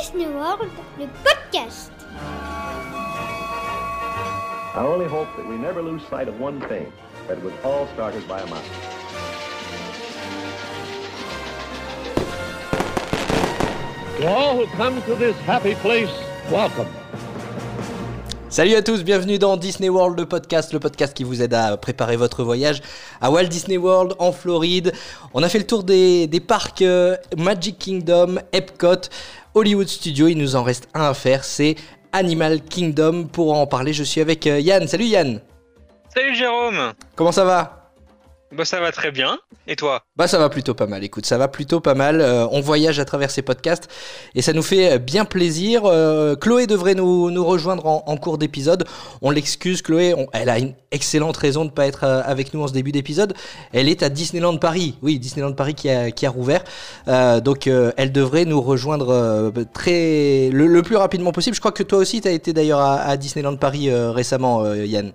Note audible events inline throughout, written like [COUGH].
Disney World, le podcast. I only hope that we never lose sight of one thing, that it was all started by a mouse. To all who come to this happy place, welcome. Salut à tous, bienvenue dans Disney World, le podcast, le podcast qui vous aide à préparer votre voyage à Walt Disney World en Floride. On a fait le tour des, des parcs euh, Magic Kingdom, Epcot, Hollywood Studio. Il nous en reste un à faire, c'est Animal Kingdom. Pour en parler, je suis avec euh, Yann. Salut Yann. Salut Jérôme Comment ça va? Bah ça va très bien, et toi? Bah ça va plutôt pas mal, écoute, ça va plutôt pas mal. Euh, on voyage à travers ces podcasts et ça nous fait bien plaisir. Euh, Chloé devrait nous, nous rejoindre en, en cours d'épisode. On l'excuse, Chloé, on- elle a une excellente raison de ne pas être euh, avec nous en ce début d'épisode. Elle est à Disneyland Paris, oui, Disneyland Paris qui a, qui a rouvert. Euh, donc elle devrait nous rejoindre très le, le plus rapidement possible. Je crois que toi aussi, tu as été d'ailleurs à, à Disneyland Paris récemment, Yann.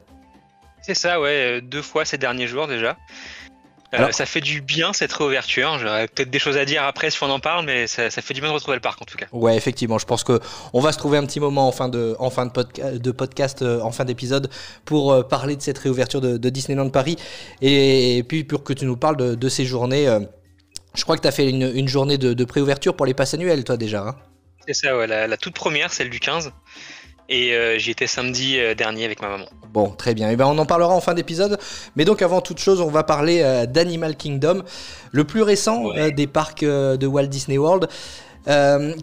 C'est ça, ouais, deux fois ces derniers jours déjà. Euh, Alors- ça fait du bien cette réouverture. J'aurais peut-être des choses à dire après si on en parle, mais ça, ça fait du bien de retrouver le parc en tout cas. Ouais, effectivement, je pense que on va se trouver un petit moment en fin de, en fin de, podca- de podcast, euh, en fin d'épisode, pour euh, parler de cette réouverture de, de Disneyland Paris. Et, puis pour que tu nous parles de, de ces journées. euh, je crois que tu as fait une, une journée de, de préouverture pour les passes annuelles, toi déjà. hein C'est ça, ouais, la, la toute première, celle du 15. Et j'y étais samedi dernier avec ma maman. Bon, très bien. Et ben, on en parlera en fin d'épisode. Mais donc, avant toute chose, on va parler euh, d'Animal Kingdom, le plus récent Ouais. euh, des parcs euh, de Walt Disney World.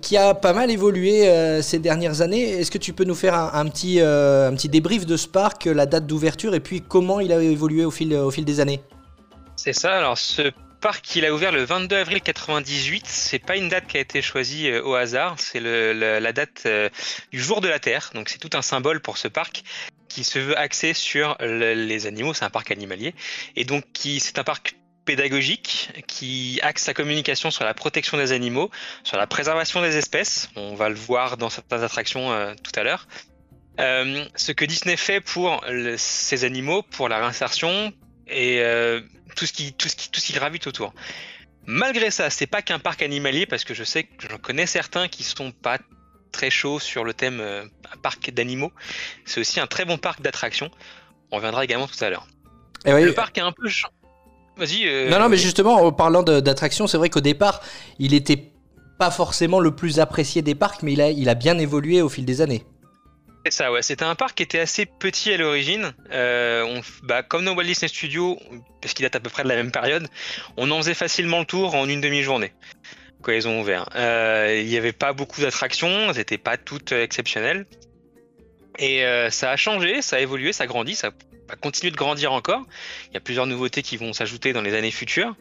qui a pas mal évolué ces dernières années. Est-ce que tu peux nous faire un, un petit, un petit débrief de ce parc, la date d'ouverture et puis comment il a évolué au fil, au fil des années? C'est ça, alors ce parc il a ouvert le 22 avril 98, c'est pas une date qui a été choisie au hasard, c'est la date du jour de la Terre, donc c'est tout un symbole pour ce parc qui se veut axé sur le- les animaux, c'est un parc animalier, et donc qui c'est un parc pédagogique qui axe sa communication sur la protection des animaux, sur la préservation des espèces, on va le voir dans certaines attractions euh, tout à l'heure. Euh, ce que Disney fait pour le- ces animaux, pour la réinsertion, et euh, tout ce qui tout ce qui tout ce qui gravite autour. Malgré ça, c'est pas qu'un parc animalier parce que je sais que j'en connais certains qui sont pas très chauds sur le thème euh, parc d'animaux. C'est aussi un très bon parc d'attractions. On reviendra également tout à l'heure. Eh ouais, Le parc est un peu Vas-y. euh, Non, non, mais justement, en parlant de- d'attraction, c'est vrai qu'au départ, il était pas forcément le plus apprécié des parcs, mais il a, il a bien évolué au fil des années. C'est ça, ouais. C'était un parc qui était assez petit à l'origine. Euh, on- bah, comme nos Walt Disney Studios, parce qu'il date à peu près de la même période, on en faisait facilement le tour en une demi-journée ils ont ouvert. Euh, il n'y avait pas beaucoup d'attractions, elles n'étaient pas toutes euh, exceptionnelles. Et euh, ça a changé, ça a évolué, ça grandit, ça va continuer de grandir encore. Il y a plusieurs nouveautés qui vont s'ajouter dans les années futures.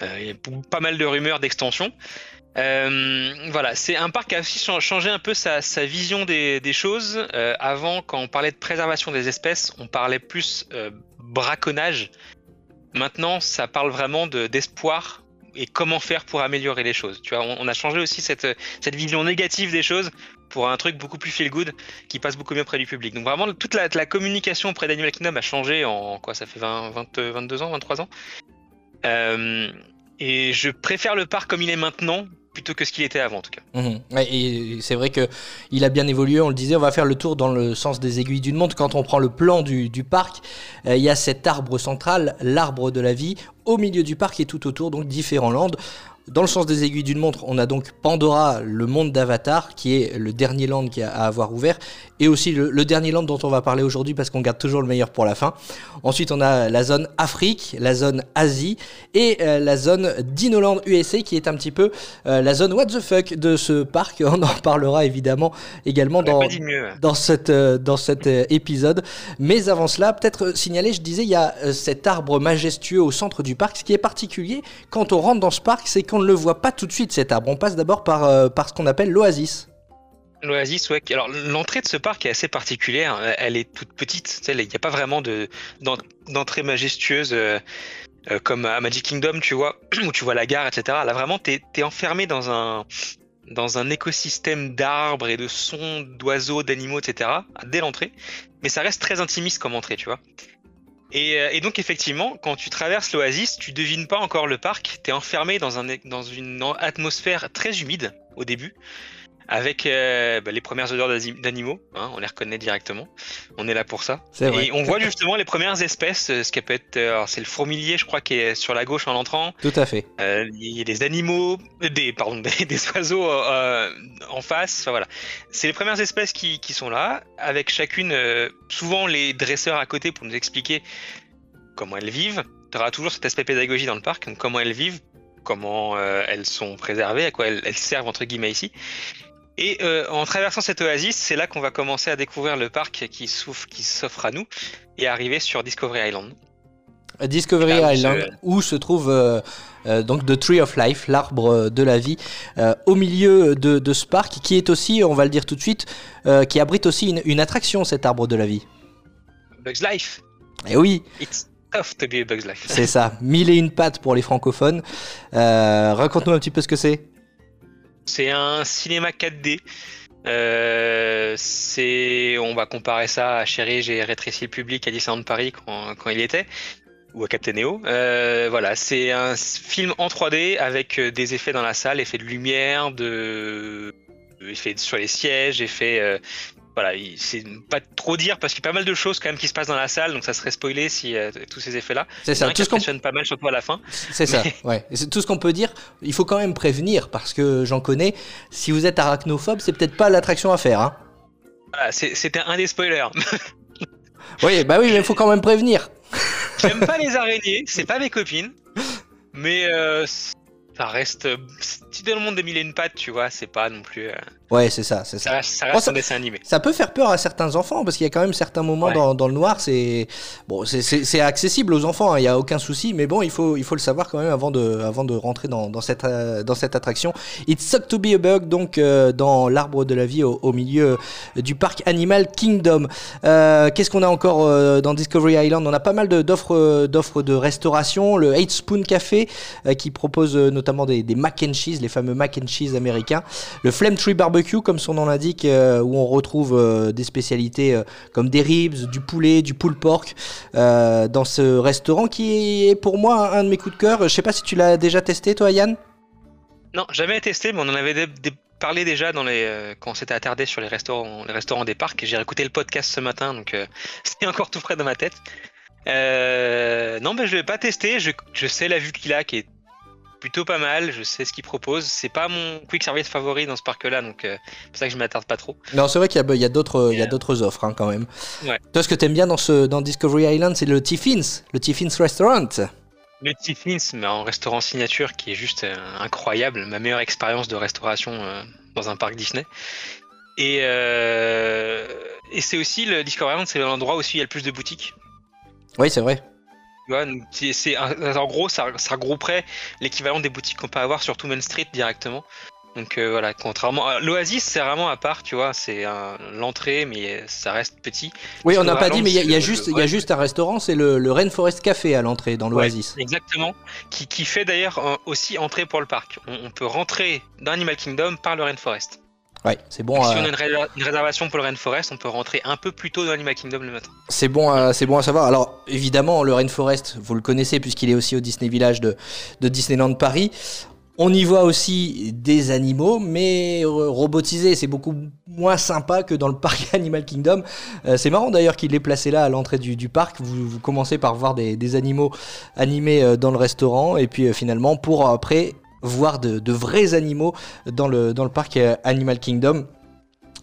Il y a pas mal de rumeurs d'extension. Voilà, c'est un parc qui a aussi cha- changé un peu sa, vision des, choses. Avant, quand on parlait de préservation des espèces, on parlait plus euh, braconnage. Maintenant, ça parle vraiment de- d'espoir et comment faire pour améliorer les choses. Tu vois, on, a changé aussi cette, vision négative des choses pour un truc beaucoup plus feel good qui passe beaucoup mieux près du public. Donc vraiment, toute la, communication auprès d'Animal Kingdom a changé en quoi Ça fait 20, 20, 22 ans, 23 ans. Euh, et je préfère le parc comme il est maintenant plutôt que ce qu'il était avant en tout cas. Mhm. Et c'est vrai que il a bien évolué, on le disait, on va faire le tour dans le sens des aiguilles d'une montre. Quand on prend le plan du, du parc, euh, il y a cet arbre central, l'arbre de la vie, au milieu du parc et tout autour, donc différents landes. Dans le sens des aiguilles d'une montre, on a donc Pandora, le monde d'Avatar, qui est le dernier land qui a à avoir ouvert, et aussi le, le dernier land dont on va parler aujourd'hui parce qu'on garde toujours le meilleur pour la fin. Ensuite, on a la zone Afrique, la zone Asie et euh, la zone Dinoland USA qui est un petit peu euh, la zone what the fuck de ce parc. [LAUGHS] On en parlera évidemment également dans, dans, cette, euh, dans cet épisode. Mais avant cela, peut-être signaler, je disais, il y a cet arbre majestueux au centre du parc. Ce qui est particulier quand on rentre dans ce parc, c'est qu'on ne le voit pas tout de suite cet arbre. On passe d'abord par, euh, par ce qu'on appelle l'oasis. L'Oasis, ouais. Alors l'entrée de ce parc est assez particulière. Elle est toute petite. Il n'y a pas vraiment de d'en- d'entrée majestueuse euh, euh, comme à Magic Kingdom, tu vois, [CLEARS THROAT] où tu vois la gare, etc. Là vraiment, t'es es enfermé dans un dans un écosystème d'arbres et de sons d'oiseaux, d'animaux, etc. dès l'entrée. Mais ça reste très intimiste comme entrée, tu vois. Et, euh, et donc effectivement, quand tu traverses l'oasis, tu devines pas encore le parc. T'es enfermé dans un dans une atmosphère très humide au début, avec euh, bah, les premières odeurs d'animaux. hein, on les reconnaît directement. On est là pour ça. Et on voit justement les premières espèces. euh, Ce qui peut être, euh, c'est le fourmilier, je crois, qui est sur la gauche en entrant. Tout à fait. Euh, Il y a des animaux, des pardon, [LAUGHS] des, des oiseaux euh, en face. Enfin, voilà, c'est les premières espèces qui, qui sont là, avec chacune souvent les dresseurs à côté pour nous expliquer comment elles vivent. Tu auras toujours cet aspect pédagogie dans le parc, donc comment elles vivent, comment euh, elles sont préservées, à quoi elles, elles servent entre guillemets ici. Et euh, en traversant cette oasis, c'est là qu'on va commencer à découvrir le parc qui s'offre à nous et arriver sur Discovery Island. Discovery Là où Island, se- où se trouve euh, euh, donc The Tree of Life, l'arbre de la vie, euh, au milieu de, de ce parc, qui est aussi, on va le dire tout de suite, euh, qui abrite aussi une, une attraction, cet arbre de la vie. Bugs Life, Et oui, it's tough to be a Bugs Life. c'est ça, mille et une pattes pour les francophones. Euh, Raconte-nous un petit peu ce que c'est. C'est un cinéma 4D. Euh, c'est, on va comparer ça à Chéri, j'ai rétréci le public à Disneyland Paris quand, il était, ou à Captain Neo. Euh, voilà, c'est un film en 3D avec euh, des effets dans la salle, effets de lumière, de, effets sur les sièges, effets, voilà, il- c'est pas trop dire parce qu'il y a pas mal de choses quand même qui se passent dans la salle, donc ça serait spoilé si euh, tous ces effets-là. C'est ça, tout ce qu'on pas mal, surtout à la fin. C'est ça, ouais. C'est tout ce qu'on peut dire. Il faut quand même prévenir parce que j'en connais. Si vous êtes arachnophobe, c'est peut-être pas l'attraction à faire. Hein. Voilà, c'était un des spoilers. [LAUGHS] Oui, bah oui, mais il faut quand même prévenir. [LAUGHS] J'aime pas les araignées, c'est pas mes copines, mais euh, ça reste. Si dans le monde des mille et une pattes, tu vois, c'est pas non plus. euh, Ouais, c'est ça, c'est ça. ça reste, ça reste ça- un dessin animé. Ça peut faire peur à certains enfants parce qu'il y a quand même certains moments Ouais. dans, dans le noir. C'est bon, c'est- accessible aux enfants. hein, Il y a aucun souci, mais bon, il faut il faut le savoir quand même avant de avant de rentrer dans, dans cette euh, dans cette attraction. It's Suck to be a bug, donc euh, dans l'arbre de la vie au, au milieu du parc Animal Kingdom. Euh, Qu'est-ce qu'on a encore euh, dans Discovery Island? On a pas mal d'offres euh, d'offres de restauration. Le Eight Spoon Café euh, qui propose euh, notamment des, des mac and cheese, les fameux mac and cheese américains. Le Flame Tree Barbecue, comme son nom l'indique, euh, où on retrouve euh, des spécialités euh, comme des ribs, du poulet, du pulled pork dans ce restaurant qui est pour moi un de mes coups de cœur. Je sais pas si tu l'as déjà testé, toi, Yann? Non, jamais testé, mais on en avait parlé déjà dans les, quand on s'était attardé sur les restaurants, les restaurants des parcs. J'ai réécouté le podcast ce matin, donc euh, [LAUGHS] c'est encore tout frais dans ma tête. Non, mais je l'ai pas testé. Je, je sais la vue qu'il a, qui est plutôt pas mal. Je sais ce qu'il propose. C'est pas mon quick service favori dans ce parc-là, donc euh, c'est pour ça que je m'attarde pas trop. Non, c'est vrai qu'il y a, a d'autres, il y a Yeah. d'autres offres hein, quand même. Ouais. Toi, ce que t'aimes bien dans ce dans Discovery Island, c'est le Tiffins, le Tiffins Restaurant. Le Tiffins, mais en restaurant signature, qui est juste euh, incroyable, ma meilleure expérience de restauration euh, dans un parc Disney. Et, euh, et c'est aussi le Discovery Island, c'est l'endroit où il y a le plus de boutiques. Oui, c'est vrai. Tu vois, c'est, en gros, ça, ça regrouperait l'équivalent des boutiques qu'on peut avoir sur Main Street directement. Donc euh, voilà, contrairement à l'Oasis, c'est vraiment à part, tu vois, c'est l'entrée, mais ça reste petit. Oui, on n'a pas dit, mais il y a, y juste, y a juste un restaurant, c'est le, le Rainforest Café à l'entrée dans l'Oasis. Exactement, qui, qui fait d'ailleurs euh, aussi entrer pour le parc. On, on peut rentrer dans Animal Kingdom par le Rainforest. Ouais, c'est bon. Donc, si euh, on a une, ré- une réservation pour le Rainforest, on peut rentrer un peu plus tôt dans Animal Kingdom le matin. C'est bon, à- c'est bon à savoir. Alors évidemment, le Rainforest, vous le connaissez puisqu'il est aussi au Disney Village de, de Disneyland Paris. On y voit aussi des animaux, mais euh, robotisés. C'est beaucoup moins sympa que dans le parc [LAUGHS] Animal Kingdom. Euh, c'est marrant d'ailleurs qu'il l'ait placé là à l'entrée du, du parc. Vous, vous commencez par voir des, des animaux animés euh, dans le restaurant, et puis euh, finalement pour après voir de, vrais animaux dans le, parc Animal Kingdom.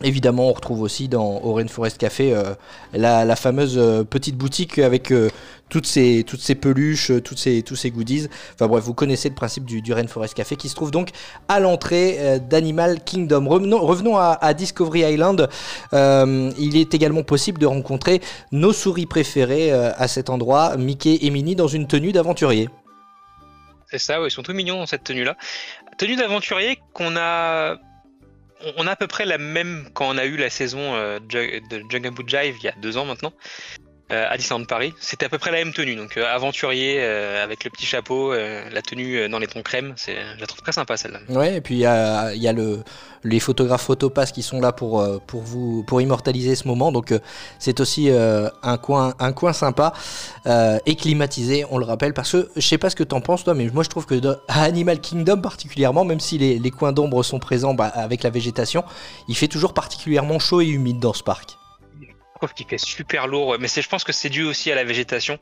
Évidemment, on retrouve aussi dans au Rainforest Café euh, la, fameuse euh, petite boutique avec euh, toutes ces toutes ces peluches, toutes ces tous ces goodies. Enfin bref, vous connaissez le principe du, du Rainforest Café qui se trouve donc à l'entrée d'Animal Kingdom. Revenons, à, à Discovery Island. Il est également possible de rencontrer nos souris préférées à cet endroit, Mickey et Minnie, dans une tenue d'aventurier. C'est ça, ouais, ils sont tous mignons dans cette tenue-là. Tenue d'aventurier qu'on a. on- a à peu près la même quand on a eu la saison euh, de Jungle Book Jive il y a deux ans maintenant. Euh, à Disneyland Paris. C'était à peu près la même tenue, donc euh, aventurier euh, avec le petit chapeau, la tenue dans les tons crème. C'est, je la trouve très sympa celle-là. Ouais, et puis il y a, le, les photographes Photopass qui sont là pour, pour, vous, pour immortaliser ce moment. Donc c'est aussi un, coin, un coin sympa et climatisé, on le rappelle. Parce que je sais pas ce que t'en penses, toi, mais moi je trouve que à Animal Kingdom particulièrement, même si les, les coins d'ombre sont présents bah, avec la végétation, il fait toujours particulièrement chaud et humide dans ce parc. Trouve qu'il fait super lourd, mais je pense que c'est dû aussi à la végétation.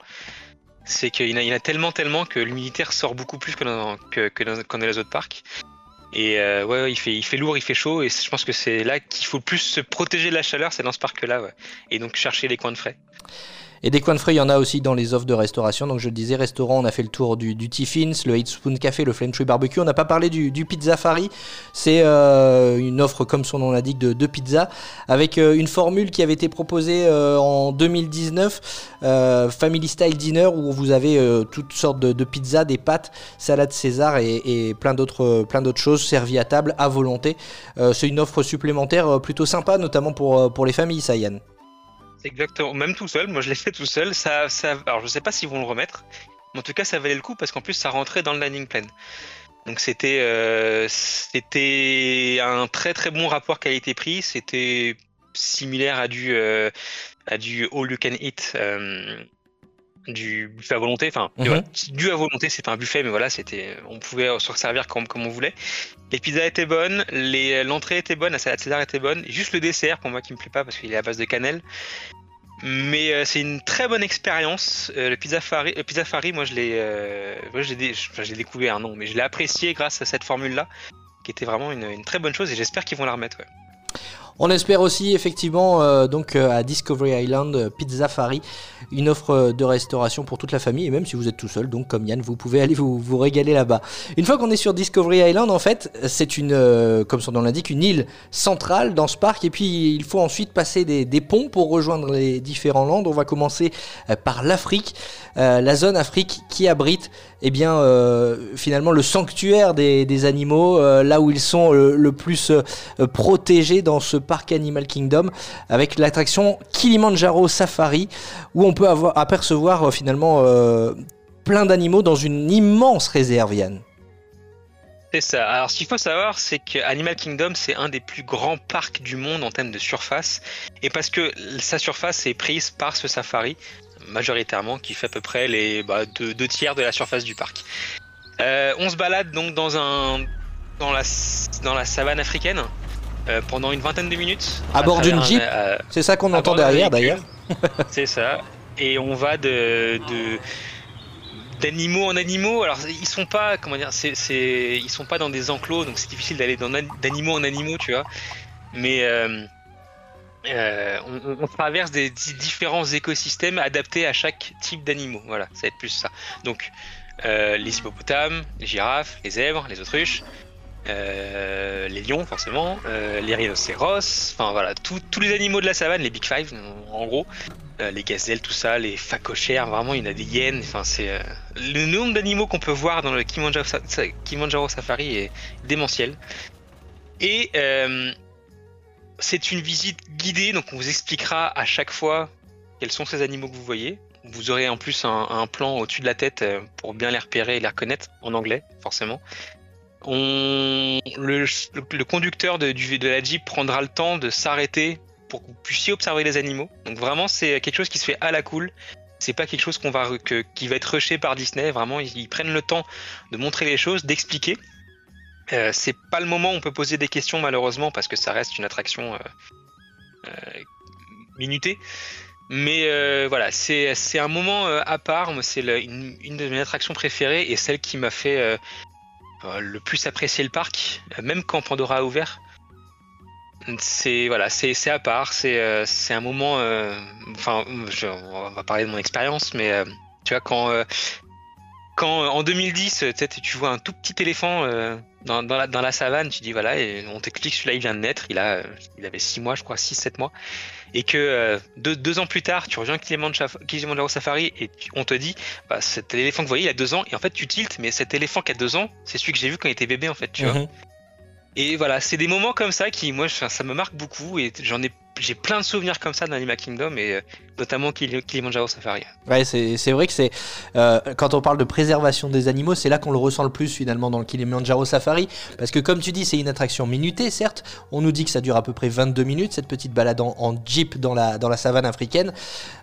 C'est qu'il y en a, tellement, tellement que l'humidité ressort beaucoup plus que dans, les autres parcs. Et euh, ouais, ouais, il fait, il fait lourd, il fait chaud, et je pense que c'est là qu'il faut le plus se protéger de la chaleur, c'est dans ce parc-là. Et donc chercher les coins de frais. Et des coins de frais, il y en a aussi dans les offres de restauration. Donc je le disais, restaurant, on a fait le tour du, du Tiffins, le Eight Spoon Café, le Flame Tree Barbecue. On n'a pas parlé du, Pizza Fari. C'est euh, une offre, comme son nom l'indique, de, de pizza, avec euh, une formule qui avait été proposée euh, en 2019, euh, Family Style Dinner, où vous avez toutes sortes de, pizzas, des pâtes, salade César et, plein d'autres plein d'autres choses servies à table à volonté. C'est une offre supplémentaire plutôt sympa, notamment pour, pour les familles, ça Yann. Exactement, même tout seul, moi je l'ai fait tout seul. Ça, ça, alors je sais pas s'ils vont le remettre, mais en tout cas ça valait le coup parce qu'en plus ça rentrait dans le landing plan. Donc c'était euh, c'était un très très bon rapport qualité-prix. C'était similaire à du euh, à du all you can eat. euh, du buffet à volonté, enfin Mhm. du à volonté, c'est un buffet, mais voilà, c'était, on pouvait se servir comme, comme on voulait. Les pizzas étaient bonnes, l'entrée était bonne, la salade César était bonne, juste le dessert pour moi qui me plaît pas parce qu'il est à base de cannelle. Mais euh, c'est une très bonne expérience. Euh, le pizza fari, le pizza fari, moi je l'ai, euh, enfin, découvert, non, mais je l'ai apprécié grâce à cette formule-là, qui était vraiment une, une très bonne chose et j'espère qu'ils vont la remettre. ouais. On espère aussi effectivement euh, donc euh, à Discovery Island euh, Pizza Fari une offre euh, de restauration pour toute la famille et même si vous êtes tout seul donc comme Yann vous pouvez [LAUGHS] aller vous, vous régaler là-bas. Une fois qu'on est sur Discovery Island en fait c'est une comme son nom l'indique une île centrale dans ce parc et puis il faut ensuite passer des, des ponts pour rejoindre les différents landes. On va commencer par l'Afrique, la zone Afrique qui abrite eh bien euh, finalement le sanctuaire des, animaux euh, là où ils sont euh, le plus protégés dans ce parc Animal Kingdom avec l'attraction Kilimanjaro Safari où on peut avoir, apercevoir finalement plein d'animaux dans une immense réserve Yann. C'est ça. Alors, ce qu'il faut savoir, c'est que Animal Kingdom, c'est un des plus grands parcs du monde en termes de surface. Et parce que sa surface est prise par ce safari, majoritairement, qui fait à peu près les bah, deux, deux tiers de la surface du parc. Euh, on se balade donc dans, un, dans, la, dans la savane africaine euh, pendant une vingtaine de minutes. À bord d'une un- Jeep euh, C'est ça qu'on entend derrière d'ailleurs. C'est ça. Et on va de, de d'animaux en animaux. Alors ils sont pas comment dire, c'est, c'est ils sont pas dans des enclos, donc c'est difficile d'aller dans d'animaux en animaux, tu vois. Mais euh, euh, on, traverse des di- différents écosystèmes adaptés à chaque type d'animaux. Voilà, ça va être plus ça. Donc euh, les hippopotames, les girafes, les zèbres, les autruches. euh, les lions forcément, les rhinocéros, enfin voilà, tous les animaux de la savane, les big five en- gros, les gazelles, tout ça, les phacochères, vraiment, il y en a des hyènes. Enfin, c'est le nombre d'animaux qu'on peut voir dans le Kilimanjaro, Sa- Sa- Kilimanjaro Safari est démentiel. Et c'est une visite guidée, donc on vous expliquera à chaque fois quels sont ces animaux que vous voyez. Vous aurez en plus un, plan au-dessus de la tête euh, pour bien les repérer et les reconnaître en anglais, forcément. Le, conducteur de, la Jeep prendra le temps de s'arrêter pour que vous puissiez observer les animaux. Donc vraiment, c'est quelque chose qui se fait à la cool. C'est pas quelque chose qu'on va qui va être rushé par Disney. Vraiment, ils, ils prennent le temps de montrer les choses, d'expliquer. Euh, c'est pas le moment où on peut poser des questions malheureusement parce que ça reste une attraction euh, euh, minutée. Mais voilà, c'est c'est un moment à part. C'est une, une de mes attractions préférées et celle qui m'a fait le plus apprécier le parc, même quand Pandora a ouvert. C'est voilà, c'est c'est à part. C'est c'est un moment. Enfin, on va parler de mon expérience, mais tu vois quand quand euh, en 2010, euh, tu vois un tout petit éléphant euh, dans, dans la, dans la savane, tu dis voilà, et on t'explique celui-là il vient de naître, il a, il avait 6 mois, je crois, 6-7 mois, et que euh, deux, deux ans plus tard, tu reviens à Kilimanjaro Safari et tu- on te dit bah, cet éléphant que vous voyez, il a 2 ans, et en fait tu tiltes, mais cet éléphant qui a 2 ans, c'est celui que j'ai vu quand il était bébé en fait, tu vois. Mhm. Et voilà, c'est des moments comme ça qui, moi, ça me marque beaucoup et j'en ai j'ai plein de souvenirs comme ça d'Animal Kingdom et euh, notamment Kili- Kilimanjaro Safari. Ouais, c'est vrai que c'est euh, quand on parle de préservation des animaux, c'est là qu'on le ressent le plus finalement dans le Kilimanjaro Safari, parce que comme tu dis, c'est une attraction minutée, certes. On nous dit que ça dure à peu près 22 minutes cette petite balade en, jeep dans la dans la savane africaine,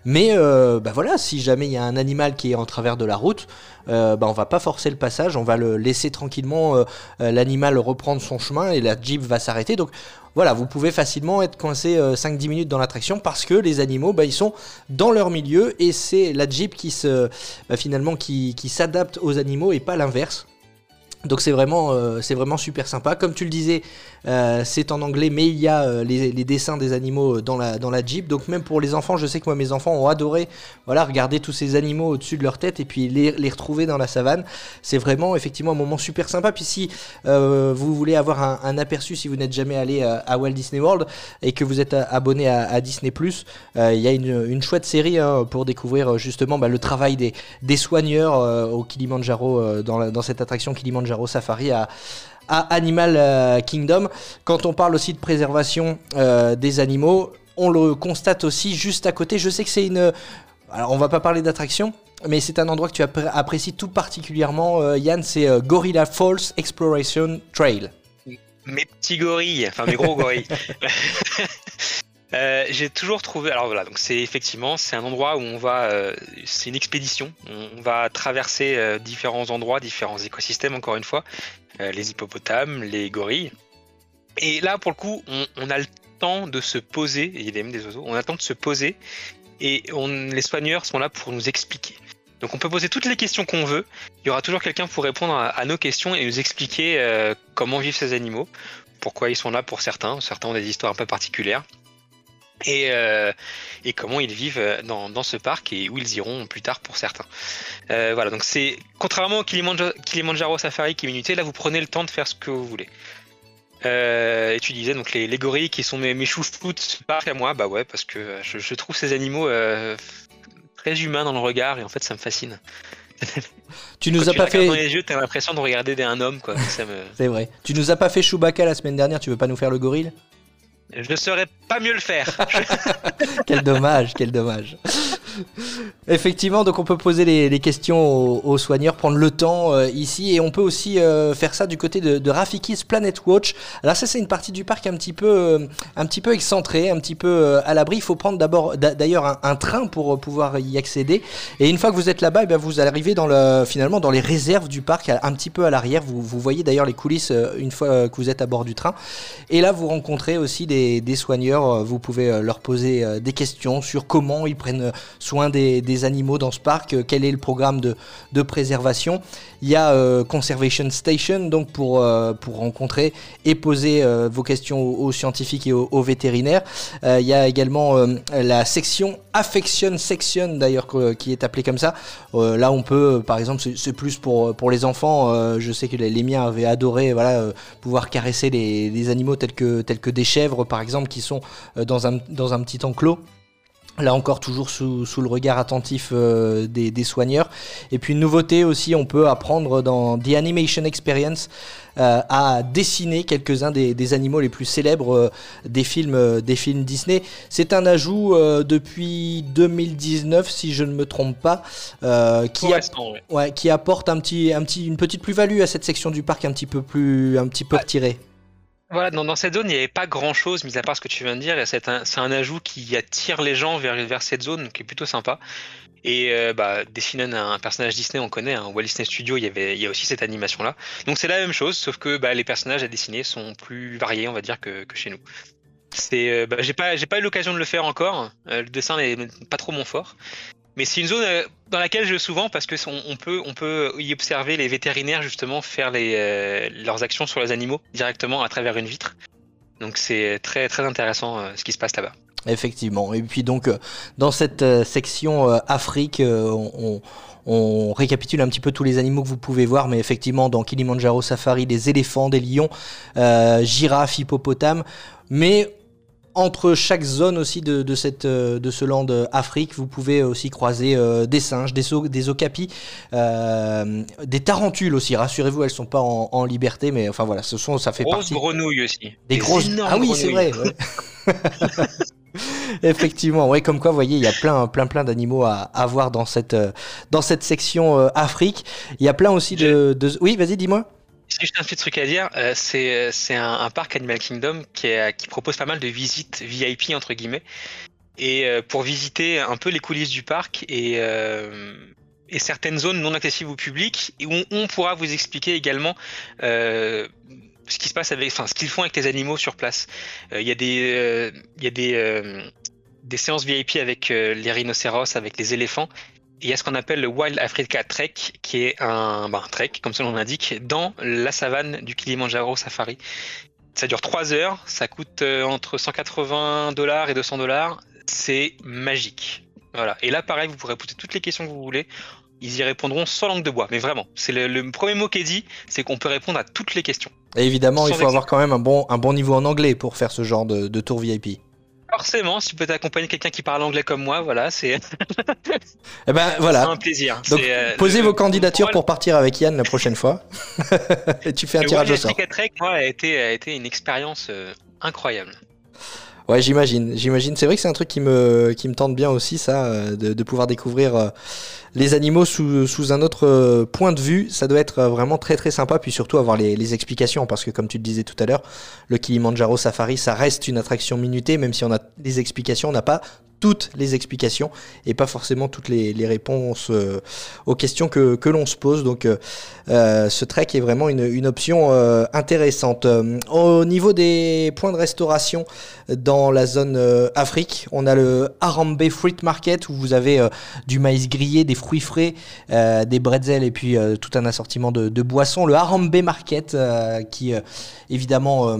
mais euh, bah voilà, si jamais il y a un animal qui est en travers de la route, bah on va pas forcer le passage, on va le laisser tranquillement l'animal reprendre son chemin et la jeep va s'arrêter. Donc voilà, vous pouvez facilement être coincé euh, 5-10 minutes dans l'attraction parce que les animaux, bah, ils sont dans leur milieu et c'est la Jeep qui bah, finalement, qui, qui s'adapte aux animaux et pas l'inverse. Donc c'est vraiment, euh, c'est vraiment super sympa. Comme tu le disais, euh, c'est en anglais, mais il y a euh, les, les dessins des animaux dans la, dans la Jeep. Donc même pour les enfants, je sais que moi mes enfants ont adoré voilà, regarder tous ces animaux au-dessus de leur tête et puis les, les retrouver dans la savane. C'est vraiment effectivement un moment super sympa. Puis si euh, vous voulez avoir un, un aperçu, si vous n'êtes jamais allé euh, à Walt Disney World et que vous êtes euh, abonné à, à Disney euh, il y a une, une chouette série hein, pour découvrir euh, justement bah, le travail des, des soigneurs euh, au Kilimanjaro, euh, dans, la- dans cette attraction Kilimanjaro Safari à, à Animal euh, Kingdom. Quand on parle aussi de préservation euh, des animaux, on le constate aussi juste à côté. Je sais que c'est une... Alors on va pas parler d'attraction, mais c'est un endroit que tu appré- apprécies tout particulièrement, euh, Yann, c'est Gorilla Falls Exploration Trail. Mes petits gorilles, enfin mes gros gorilles. [LAUGHS] J'ai toujours trouvé. Alors voilà, donc c'est effectivement c'est un endroit où on va, c'est une expédition. On va traverser différents endroits, différents écosystèmes encore une fois, les hippopotames, les gorilles. Et là pour le coup, on, a le temps de se poser. et Il y a même des oiseaux. On a le temps de se poser et on, les soigneurs sont là pour nous expliquer. Donc on peut poser toutes les questions qu'on veut. Il y aura toujours quelqu'un pour répondre à, à nos questions et nous expliquer euh, comment vivent ces animaux, pourquoi ils sont là pour certains. Certains ont des histoires un peu particulières. Et, euh, et comment ils vivent euh, dans, dans ce parc et où ils iront plus tard pour certains. Euh, voilà, donc c'est contrairement au Kilimanjaro, Kilimanjaro Safari qui est minuté, là vous prenez le temps de faire ce que vous voulez. Euh, et tu disais donc les, les gorilles qui sont mes, mes chouchous de ce parc à moi, bah ouais, parce que je, je trouve ces animaux très humains dans le regard et en fait ça me fascine. Tu nous Quand as tu pas fait... dans les yeux, t'as l'impression de regarder un homme quoi. Me... C'est vrai. Tu nous as pas fait Chewbacca la semaine dernière, tu veux pas nous faire le gorille? Je ne saurais pas mieux le faire. [LAUGHS] Quel dommage, quel dommage. [LAUGHS] Effectivement, donc on peut poser les, questions aux, soigneurs, prendre le temps euh, ici, et on peut aussi euh, faire ça du côté de, Rafiki's Planet Watch. Alors ça, c'est une partie du parc un petit peu, euh, un petit peu excentrée, un petit peu à l'abri. Il faut prendre d'abord, d'a- d'ailleurs, un, train pour pouvoir y accéder. Et une fois que vous êtes là-bas, eh vous arrivez dans le, finalement dans les réserves du parc, un petit peu à l'arrière. Vous, vous voyez d'ailleurs les coulisses une fois que vous êtes à bord du train. Et là, vous rencontrez aussi des, des soigneurs. Vous pouvez leur poser des questions sur comment ils prennent euh, des, animaux dans ce parc, euh, quel est le programme de, de préservation. Il y a euh, Conservation Station, donc pour, euh, pour rencontrer et poser vos questions aux, scientifiques et aux, vétérinaires. Il y a également la section Affection Section, d'ailleurs, qui est appelée comme ça. Là, on peut, par exemple, c'est- plus pour, pour les enfants. je sais que les, miens avaient adoré voilà, pouvoir caresser les, les animaux tels que, tels que des chèvres, par exemple, qui sont dans, un, dans un petit enclos. Là encore, toujours sous, sous le regard attentif euh, des, des soigneurs. Et puis une nouveauté aussi, on peut apprendre dans The Animation Experience euh, à dessiner quelques-uns des, des animaux les plus célèbres euh, des films, des films Disney. C'est un ajout depuis 2019, si je ne me trompe pas, qui, ouais, qui apporte un petit, un petit, une petite plus-value à cette section du parc un petit peu plus, un petit peu retirée. Voilà, dans, cette zone, il n'y avait pas grand chose, mis à part ce que tu viens de dire, c'est un, un ajout qui attire les gens vers, vers cette zone, qui est plutôt sympa. Et euh, bah, dessiner un, personnage Disney, on connaît, un Walt Disney Studio, il y, avait, il y a aussi cette animation-là. Donc c'est la même chose, sauf que bah, les personnages à dessiner sont plus variés, on va dire, que, que chez nous. C'est, euh, bah, j'ai pas, j'ai pas eu l'occasion de le faire encore. Euh, le dessin n'est pas trop mon fort, mais c'est une zone euh, dans laquelle je souvent parce que on, peut, on peut y observer les vétérinaires justement faire euh, leurs actions sur les animaux directement à travers une vitre. Donc c'est très intéressant euh, ce qui se passe là-bas. Effectivement. Et puis donc, dans cette section Afrique, on, on- récapitule un petit peu tous les animaux que vous pouvez voir, mais effectivement, dans Kilimanjaro Safari, des éléphants, des lions, girafes, hippopotames, mais entre chaque zone aussi de, de cette, euh, de ce land euh, Afrique, vous pouvez aussi croiser euh, des singes, des, o- des okapis, euh, des tarentules aussi. Rassurez-vous, elles sont pas en, en liberté, mais enfin voilà, ce sont, ça fait Grosses partie grenouilles aussi. des grosses. énormes Ah oui, c'est vrai. ouais. [LAUGHS] Effectivement, ouais, comme quoi, vous voyez, il y a plein, plein, plein d'animaux à, à voir dans cette, dans cette section euh, Afrique. Il y a plein aussi de, de... Oui, vas-y, dis-moi. C'est juste un petit truc à dire, euh, c'est c'est un, parc Animal Kingdom qui, propose pas mal de visites VIP entre guillemets, et euh, pour visiter un peu les coulisses du parc et euh, certaines zones non accessibles au public, où on, pourra vous expliquer également euh, ce qui se passe avec, enfin ce qu'ils font avec les animaux sur place. Euh, Il y a des euh, des euh, des séances VIP avec euh, les rhinocéros, avec les éléphants. Il y a ce qu'on appelle le Wild Africa Trek, qui est un, un trek, comme son nom l'indique, dans la savane du Kilimanjaro Safari. Ça dure 3 heures, ça coûte euh, entre 180 dollars et 200 dollars. C'est magique. Voilà. Et là, pareil, vous pourrez poser toutes les questions que vous voulez. Ils y répondront sans langue de bois. Mais vraiment, c'est le, le premier mot qui est dit, c'est qu'on peut répondre à toutes les questions. Et évidemment, il faut avoir quand même un bon, un bon niveau en anglais pour faire ce genre de, de tour VIP. Forcément, si vous pouvez accompagner quelqu'un qui parle anglais comme moi, voilà, c'est [LAUGHS] Eh ben c'est [LAUGHS] voilà. un plaisir. Donc, C'est, euh, posez le- vos candidatures pour partir avec Yann la prochaine fois. [LAUGHS] Et tu fais un tirage au sort. Trek, moi, a été, a été une expérience euh, incroyable. Ouais, j'imagine, j'imagine. C'est vrai que c'est un truc qui me, qui me tente bien aussi, ça, euh, de, pouvoir découvrir euh, les animaux sous, sous un autre euh, point de vue. Ça doit être vraiment très très sympa, puis surtout avoir les, les explications, parce que comme tu le disais tout à l'heure, le Kilimanjaro Safari, ça reste une attraction minutée, même si on a des explications, on n'a pas toutes les explications et pas forcément toutes les, les réponses euh, aux questions que, que l'on se pose. Donc euh, euh, ce trek est vraiment une, une option euh, intéressante. Euh, au niveau des points de restauration dans la zone Afrique, on a le Harambe Fruit Market où vous avez du maïs grillé, des fruits frais, des bretzels et puis tout un assortiment de, de boissons. Le Harambe Market qui évidemment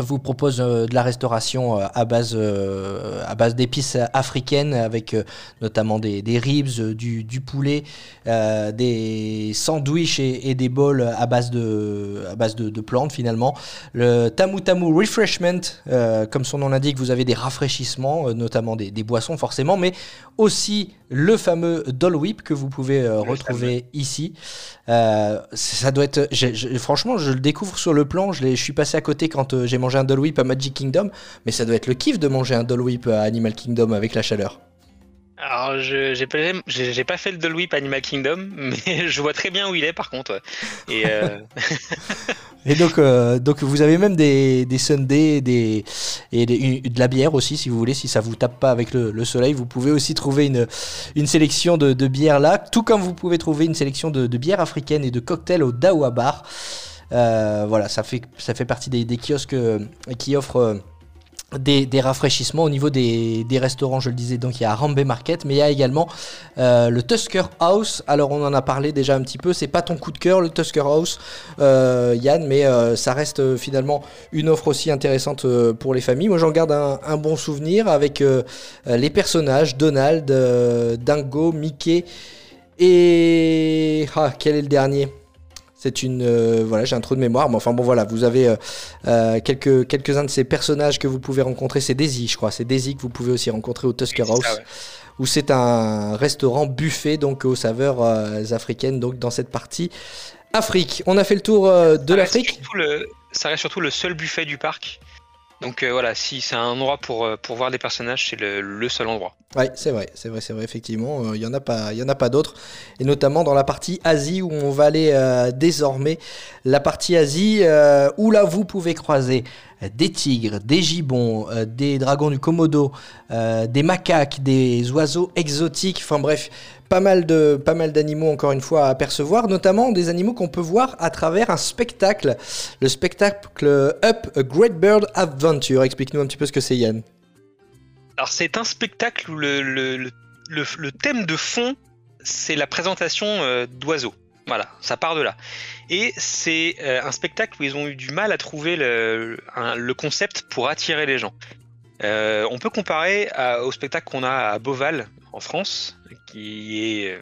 vous propose euh, de la restauration euh, à base, euh, base d'épices africaines avec notamment des, ribs, du, poulet, des sandwichs et, des bols à base de, à base de, plantes finalement. Le Tamu Tamu Refreshment, comme son nom l'indique, vous avez des rafraîchissements, notamment des boissons forcément, mais aussi le fameux Dole Whip que vous pouvez euh, retrouver ici. Euh, ça doit être, franchement, je le découvre sur le plan. Je, suis passé à côté quand euh, j'ai mangé un Dole Whip à Magic Kingdom, mais ça doit être le kiff de manger un Dole Whip à Animal Kingdom avec la chaleur. Alors, je j'ai pas, fait le Dole Whip Animal Kingdom, [LAUGHS] mais je vois très bien où il est par contre. Et [LAUGHS] Et donc, euh, donc vous avez même des, des sundaes des, et des- de la bière aussi, si vous voulez, si ça vous tape pas avec le, le soleil. Vous pouvez aussi trouver une, une sélection de, de bières là, tout comme vous pouvez trouver une sélection de, de bières africaines et de cocktails au Dawa Bar. Euh, voilà, ça fait, ça fait partie des, des kiosques euh, qui offrent euh, des, des rafraîchissements au niveau des, des restaurants, je le disais, donc il y a Rambe Market, mais il y a également euh, le Tusker House. Alors on en a parlé déjà un petit peu, c'est pas ton coup de cœur le Tusker House, euh, Yann, mais euh, ça reste euh, finalement une offre aussi intéressante pour les familles. Moi j'en garde un, un bon souvenir avec les personnages, Donald, Dingo, Mickey et... Ah, quel est le dernier? C'est une euh, voilà j'ai un trou de mémoire mais enfin bon voilà vous avez euh, euh, quelques quelques uns de ces personnages que vous pouvez rencontrer c'est Daisy je crois c'est Daisy que vous pouvez aussi rencontrer au Tusker ça, House ouais. où c'est un restaurant buffet donc aux saveurs africaines donc dans cette partie Afrique on a fait le tour de l'Afrique Ça reste surtout le seul buffet du parc. Donc euh, voilà, si c'est un endroit pour, euh, voir des personnages, c'est le, seul endroit. Ouais, c'est vrai, c'est vrai, c'est vrai, effectivement. Il y en a pas, pas d'autres. Et notamment dans la partie Asie où on va aller euh, désormais. La partie Asie euh, où là vous pouvez croiser euh, des tigres, des gibbons, euh, des dragons du Komodo, euh, des macaques, des oiseaux exotiques. Enfin bref, pas mal de, pas mal d'animaux encore une fois à apercevoir, notamment des animaux qu'on peut voir à travers un spectacle, le spectacle Up a Great Bird Adventure. Explique-nous un petit peu ce que c'est, Yann. Alors c'est un spectacle où le, le, le, thème de fond, c'est la présentation euh, d'oiseaux. Voilà, ça part de là. Et c'est euh, un spectacle où ils ont eu du mal à trouver le, le concept pour attirer les gens. Euh, on peut comparer au spectacle qu'on a à Beauval, en France, qui est euh,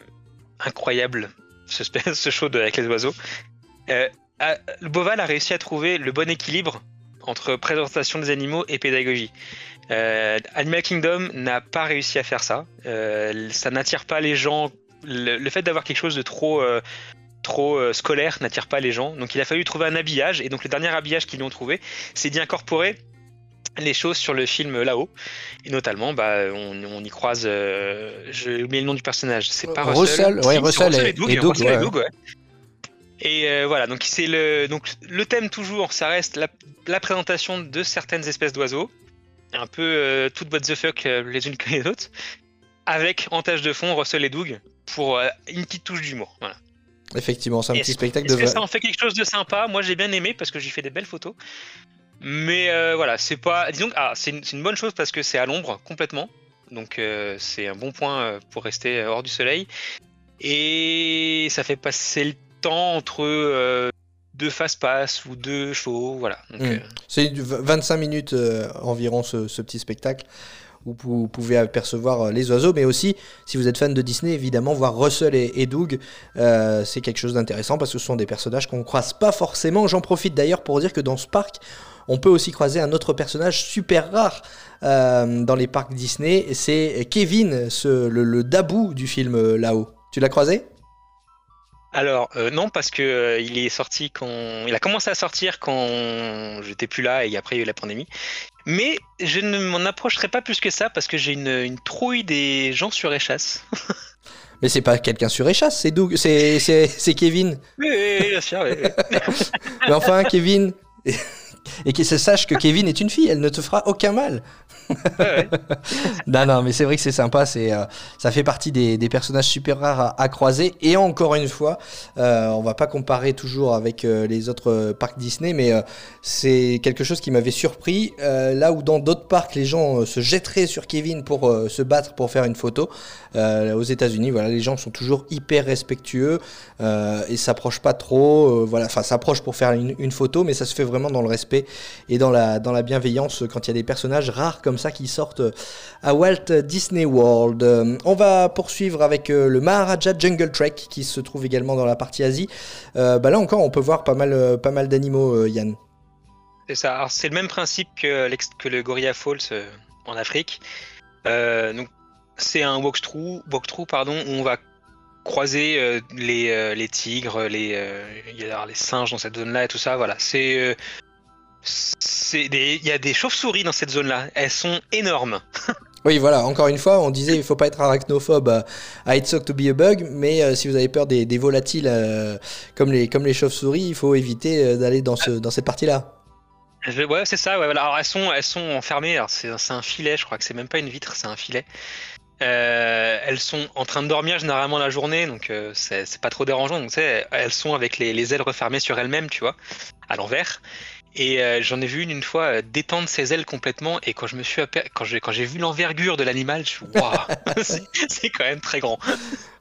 incroyable, ce, [LAUGHS] ce show de- avec les oiseaux. Euh, Beauval a réussi à trouver le bon équilibre entre présentation des animaux et pédagogie. Euh, Animal Kingdom n'a pas réussi à faire ça. Euh, ça n'attire pas les gens. Le, fait d'avoir quelque chose de trop, trop scolaire n'attire pas les gens. Donc il a fallu trouver un habillage. Et donc le dernier habillage qu'ils ont trouvé, c'est d'y incorporer les choses sur le film là-haut. Et notamment, bah, on, on y croise. euh, J'ai oublié le nom du personnage. C'est pas Russell. Russell, ouais, et- Doug, et Doug, Russell et ouais. Doug, ouais. Et euh, voilà, donc c'est le donc le thème toujours, ça reste la, la présentation de certaines espèces d'oiseaux, un peu euh, toutes what the fuck euh, les unes que les autres, avec en tâche de fond Russell et Doug pour une petite touche d'humour. Voilà. Effectivement, c'est un petit spectacle est-ce de. que ça en fait quelque chose de sympa? Moi j'ai bien aimé parce que j'ai fait des belles photos. Mais euh, voilà, c'est pas. Disons que ah, c'est une, bonne chose parce que c'est à l'ombre complètement. Donc euh, c'est un bon point euh, pour rester hors du soleil. Et ça fait passer le temps entre euh, deux fast-pass ou deux chevaux. Voilà. Mm. euh, C'est du 25 minutes environ ce, ce petit spectacle où vous pouvez apercevoir les oiseaux, mais aussi, si vous êtes fan de Disney, évidemment, voir Russell et, et Doug, euh, c'est quelque chose d'intéressant parce que ce sont des personnages qu'on ne croise pas forcément. J'en profite d'ailleurs pour dire que dans ce parc, on peut aussi croiser un autre personnage super rare euh, dans les parcs Disney, c'est Kevin, ce- le, le dabou du film euh, là-haut. Tu l'as croisé? Alors euh, non parce que euh, il est sorti quand il a commencé à sortir quand j'étais plus là et après il y a eu la pandémie. Mais je ne m'en approcherai pas plus que ça parce que j'ai une, une trouille des gens sur échasse. [LAUGHS] Mais c'est pas quelqu'un sur échasse, c'est Doug, c'est Kevin. Oui, oui, oui, bien sûr. oui, oui. [LAUGHS] Mais enfin, Kevin. [LAUGHS] Et qu'il se sache que Kevin est une fille, elle ne te fera aucun mal. [LAUGHS] Non, non, mais c'est vrai que c'est sympa, c'est, euh, ça fait partie des, personnages super rares à, croiser. Et encore une fois, euh, on va pas comparer toujours avec euh, les autres euh, parcs Disney, mais c'est quelque chose qui m'avait surpris. Là où dans d'autres parcs, les gens se jetteraient sur Kevin pour se battre pour faire une photo, aux États-Unis, voilà, les gens sont toujours hyper respectueux et s'approchent pas trop. voilà, enfin, s'approchent pour faire une, une photo, mais ça se fait vraiment dans le respect et dans la, dans la bienveillance quand il y a des personnages rares comme ça qui sortent euh, à Walt Disney World. Euh, on va poursuivre avec euh, le Maharaja Jungle Trek qui se trouve également dans la partie Asie. Bah là encore, on peut voir pas mal, pas mal d'animaux, Yann. C'est ça. C'est le même principe que, que le Gorilla Falls en Afrique. Euh, donc, c'est un walkthrough, walkthrough pardon, où on va croiser les, tigres, les, les singes dans cette zone-là et tout ça. Voilà. C'est, il y a des chauves-souris dans cette zone-là. Elles sont énormes. [LAUGHS] Oui, voilà, encore une fois, on disait il faut pas être arachnophobe à, à It's Suck to be a bug, mais euh, si vous avez peur des, des volatiles euh, comme les, comme les chauves-souris, il faut éviter euh, d'aller dans, ce, dans cette partie-là. Je- Ouais, c'est ça. Ouais, voilà. Alors elles sont, elles sont enfermées. Alors c'est, c'est un filet, je crois que c'est même pas une vitre, c'est un filet. Euh, elles sont en train de dormir généralement la journée, donc euh, c'est, c'est pas trop dérangeant. Donc elles sont avec les, les ailes refermées sur elles-mêmes, tu vois, à l'envers. Et euh, j'en ai vu une une fois euh, détendre ses ailes complètement. Et quand je me suis aper- quand j'ai quand vu l'envergure de l'animal, je suis waouh, [LAUGHS] c'est, quand même très grand.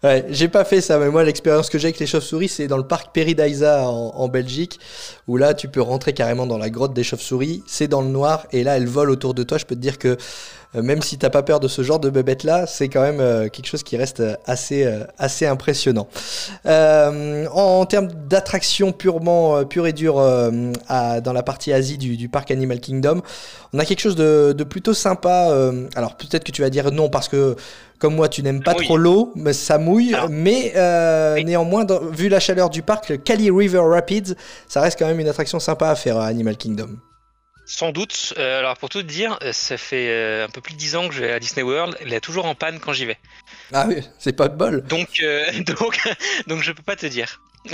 Ouais, j'ai pas fait ça, mais moi l'expérience que j'ai avec les chauves-souris, c'est dans le parc Peridaisa en, en Belgique, où là tu peux rentrer carrément dans la grotte des chauves-souris, c'est dans le noir, et là elles volent autour de toi. Je peux te dire que même si t'as pas peur de ce genre de bébête là, c'est quand même euh, quelque chose qui reste euh, assez, euh, assez impressionnant. Euh, en, en termes d'attraction purement euh, pure et dure euh, à- dans la partie Asie du, du parc Animal Kingdom, on a quelque chose de, de plutôt sympa. euh, alors peut-être que tu vas dire non parce que comme moi tu n'aimes pas trop l'eau, mais ça mouille. Non. Mais euh, Oui. néanmoins, dans- vu la chaleur du parc, le Cali River Rapids, ça reste quand même une attraction sympa à faire à Animal Kingdom. Sans doute. Euh, alors pour tout dire, euh, ça fait euh, un peu plus de 10 ans que je vais à Disney World. Elle est toujours en panne quand j'y vais. Ah oui, c'est pas de bol. Donc euh, [LAUGHS] donc donc je peux pas te dire. [LAUGHS]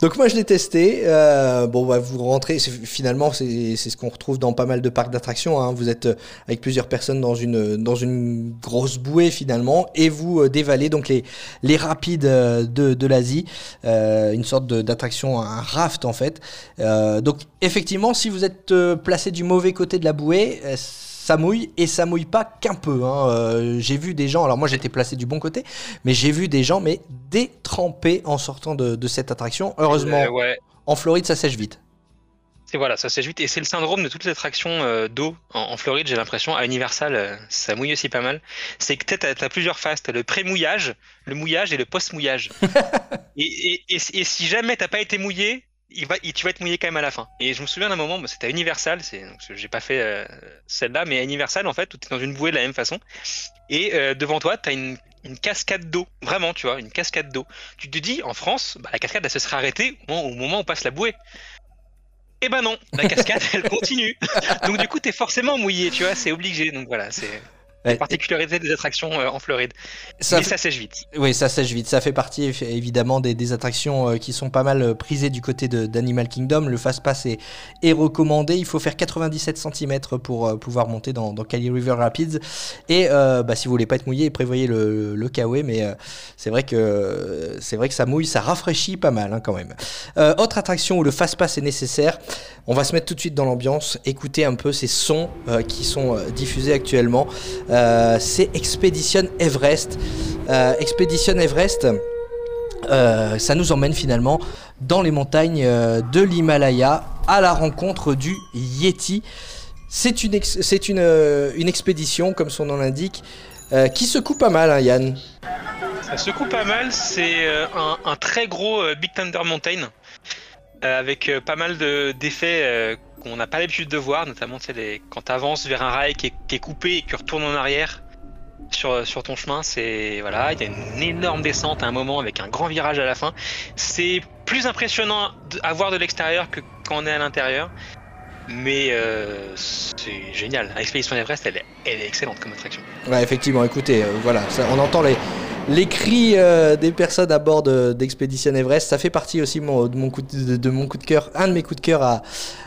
Donc moi je l'ai testé. Euh, bon, bah, vous rentrez. c'est- Finalement, c'est c'est ce qu'on retrouve dans pas mal de parcs d'attractions. hein. Vous êtes euh, avec plusieurs personnes dans une dans une grosse bouée finalement, et vous euh, dévalez donc les les rapides euh, de de l'Asie, Euh, une sorte d'attraction, un raft en fait. Euh, donc effectivement, si vous êtes placé du mauvais côté de la bouée. Ça mouille et ça mouille pas qu'un peu. hein. Euh, j'ai vu des gens, alors moi j'étais placé du bon côté, mais j'ai vu des gens mais détrempés en sortant de, de cette attraction. Heureusement, Euh, ouais. en Floride, ça sèche vite. C'est voilà, ça sèche vite. Et c'est le syndrome de toutes les attractions euh, d'eau en, en Floride, j'ai l'impression. À Universal, euh, ça mouille aussi pas mal. C'est que t'as, t'as plusieurs phases. T'as le pré-mouillage, le mouillage et le post-mouillage. [LAUGHS] et, et, et, et si jamais t'as pas été mouillé, il va, il- tu vas être mouillé quand même à la fin. Et je me souviens d'un moment, bah, c'était à Universal, j'ai pas fait euh, celle-là, mais à Universal, en fait, tout est dans une bouée de la même façon. Et euh, devant toi, t'as une, une cascade d'eau. Vraiment, tu vois, une cascade d'eau. Tu te dis, en France, bah, la cascade, elle se serait arrêtée au moment, au moment où passe la bouée. Eh ben non, la cascade [LAUGHS] elle continue. Donc du coup t'es forcément mouillé, tu vois, c'est obligé. Donc voilà, c'est Ouais. la particularité des attractions euh, en Floride. Ça Mais ça sèche vite. Oui, ça sèche vite. Ça fait partie évidemment des, des attractions euh, qui sont pas mal euh, prisées du côté d'Animal Kingdom. Le Fast Pass est, est recommandé. Il faut faire 97 cm pour pouvoir monter dans, dans Cali River Rapids. Et euh, bah, si vous voulez pas être mouillé, prévoyez le, le Kawaii. Mais euh, c'est vrai que c'est vrai que ça mouille, ça rafraîchit pas mal hein, quand même. Euh, autre attraction où le Fast Pass est nécessaire. On va se mettre tout de suite dans l'ambiance, écouter un peu ces sons euh, qui sont euh, diffusés actuellement. Euh, c'est Expedition Everest. Expedition Everest, ça nous emmène finalement dans les montagnes de l'Himalaya à la rencontre du Yeti. C'est une, expédition, comme son nom l'indique, qui secoue pas mal, hein, Yann. Ça secoue pas mal, c'est un, très gros Big Thunder Mountain avec euh, pas mal de- d'effets euh, qu'on n'a pas l'habitude de voir, notamment les- quand tu vers un rail qui est, coupé et que tu retournes en arrière sur, sur ton chemin, c'est voilà, il y a une énorme descente à un moment avec un grand virage à la fin. C'est plus impressionnant de- à voir de l'extérieur que quand on est à l'intérieur. Mais euh, c'est génial. Expédition Everest, elle est, elle est excellente comme attraction. Ouais, effectivement, écoutez, euh, voilà, on entend les, les cris euh, des personnes à bord de- d'Expedition Everest. Ça fait partie aussi de, mon coup de, cœur, un de mes coups de cœur à,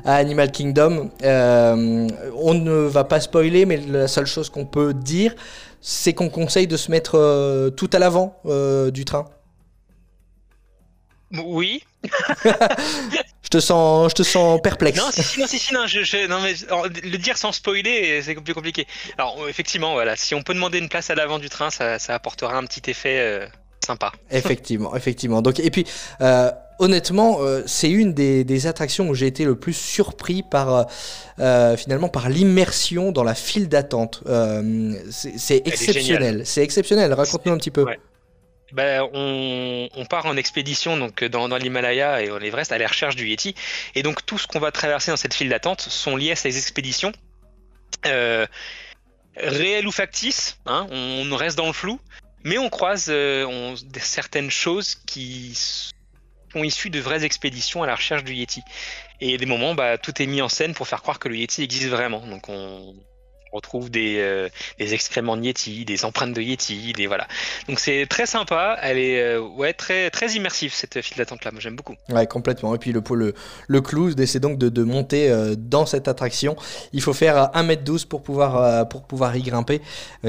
à Animal Kingdom. Euh, on ne va pas spoiler, mais la seule chose qu'on peut dire, c'est qu'on conseille de se mettre tout à l'avant du train. Oui, [LAUGHS] Je te sens, je te sens perplexe. Non, si, si, non, si, si, non, je, je- non, mais alors, le dire sans spoiler, c'est plus compliqué. Alors, effectivement, voilà, si on peut demander une place à l'avant du train, ça, ça apportera un petit effet euh, sympa. Effectivement, effectivement. Donc, et puis, euh, honnêtement, euh, c'est une des, des attractions où j'ai été le plus surpris par, euh, finalement, par l'immersion dans la file d'attente. Euh, c'est exceptionnel. C'est exceptionnel. Raconte-nous un petit peu. Ouais. Ben, on, on part en expédition donc dans, dans l'Himalaya et en Everest à la recherche du Yeti. Et donc tout ce qu'on va traverser dans cette file d'attente sont liés à ces expéditions. Euh, réelles ou factices, hein, on, reste dans le flou, mais on croise euh, on- certaines choses qui sont issues de vraies expéditions à la recherche du Yeti. Et des moments, bah, tout est mis en scène pour faire croire que le Yeti existe vraiment. Donc on retrouve des, euh, des excréments de Yeti, des empreintes de Yeti, des voilà. Donc c'est très sympa, elle est euh, ouais très très immersive cette file d'attente là, moi j'aime beaucoup. Ouais, complètement. Et puis le, le, le clou, c'est donc de, de monter euh, dans cette attraction. Il faut faire 1m12 pour pouvoir, pour pouvoir y grimper.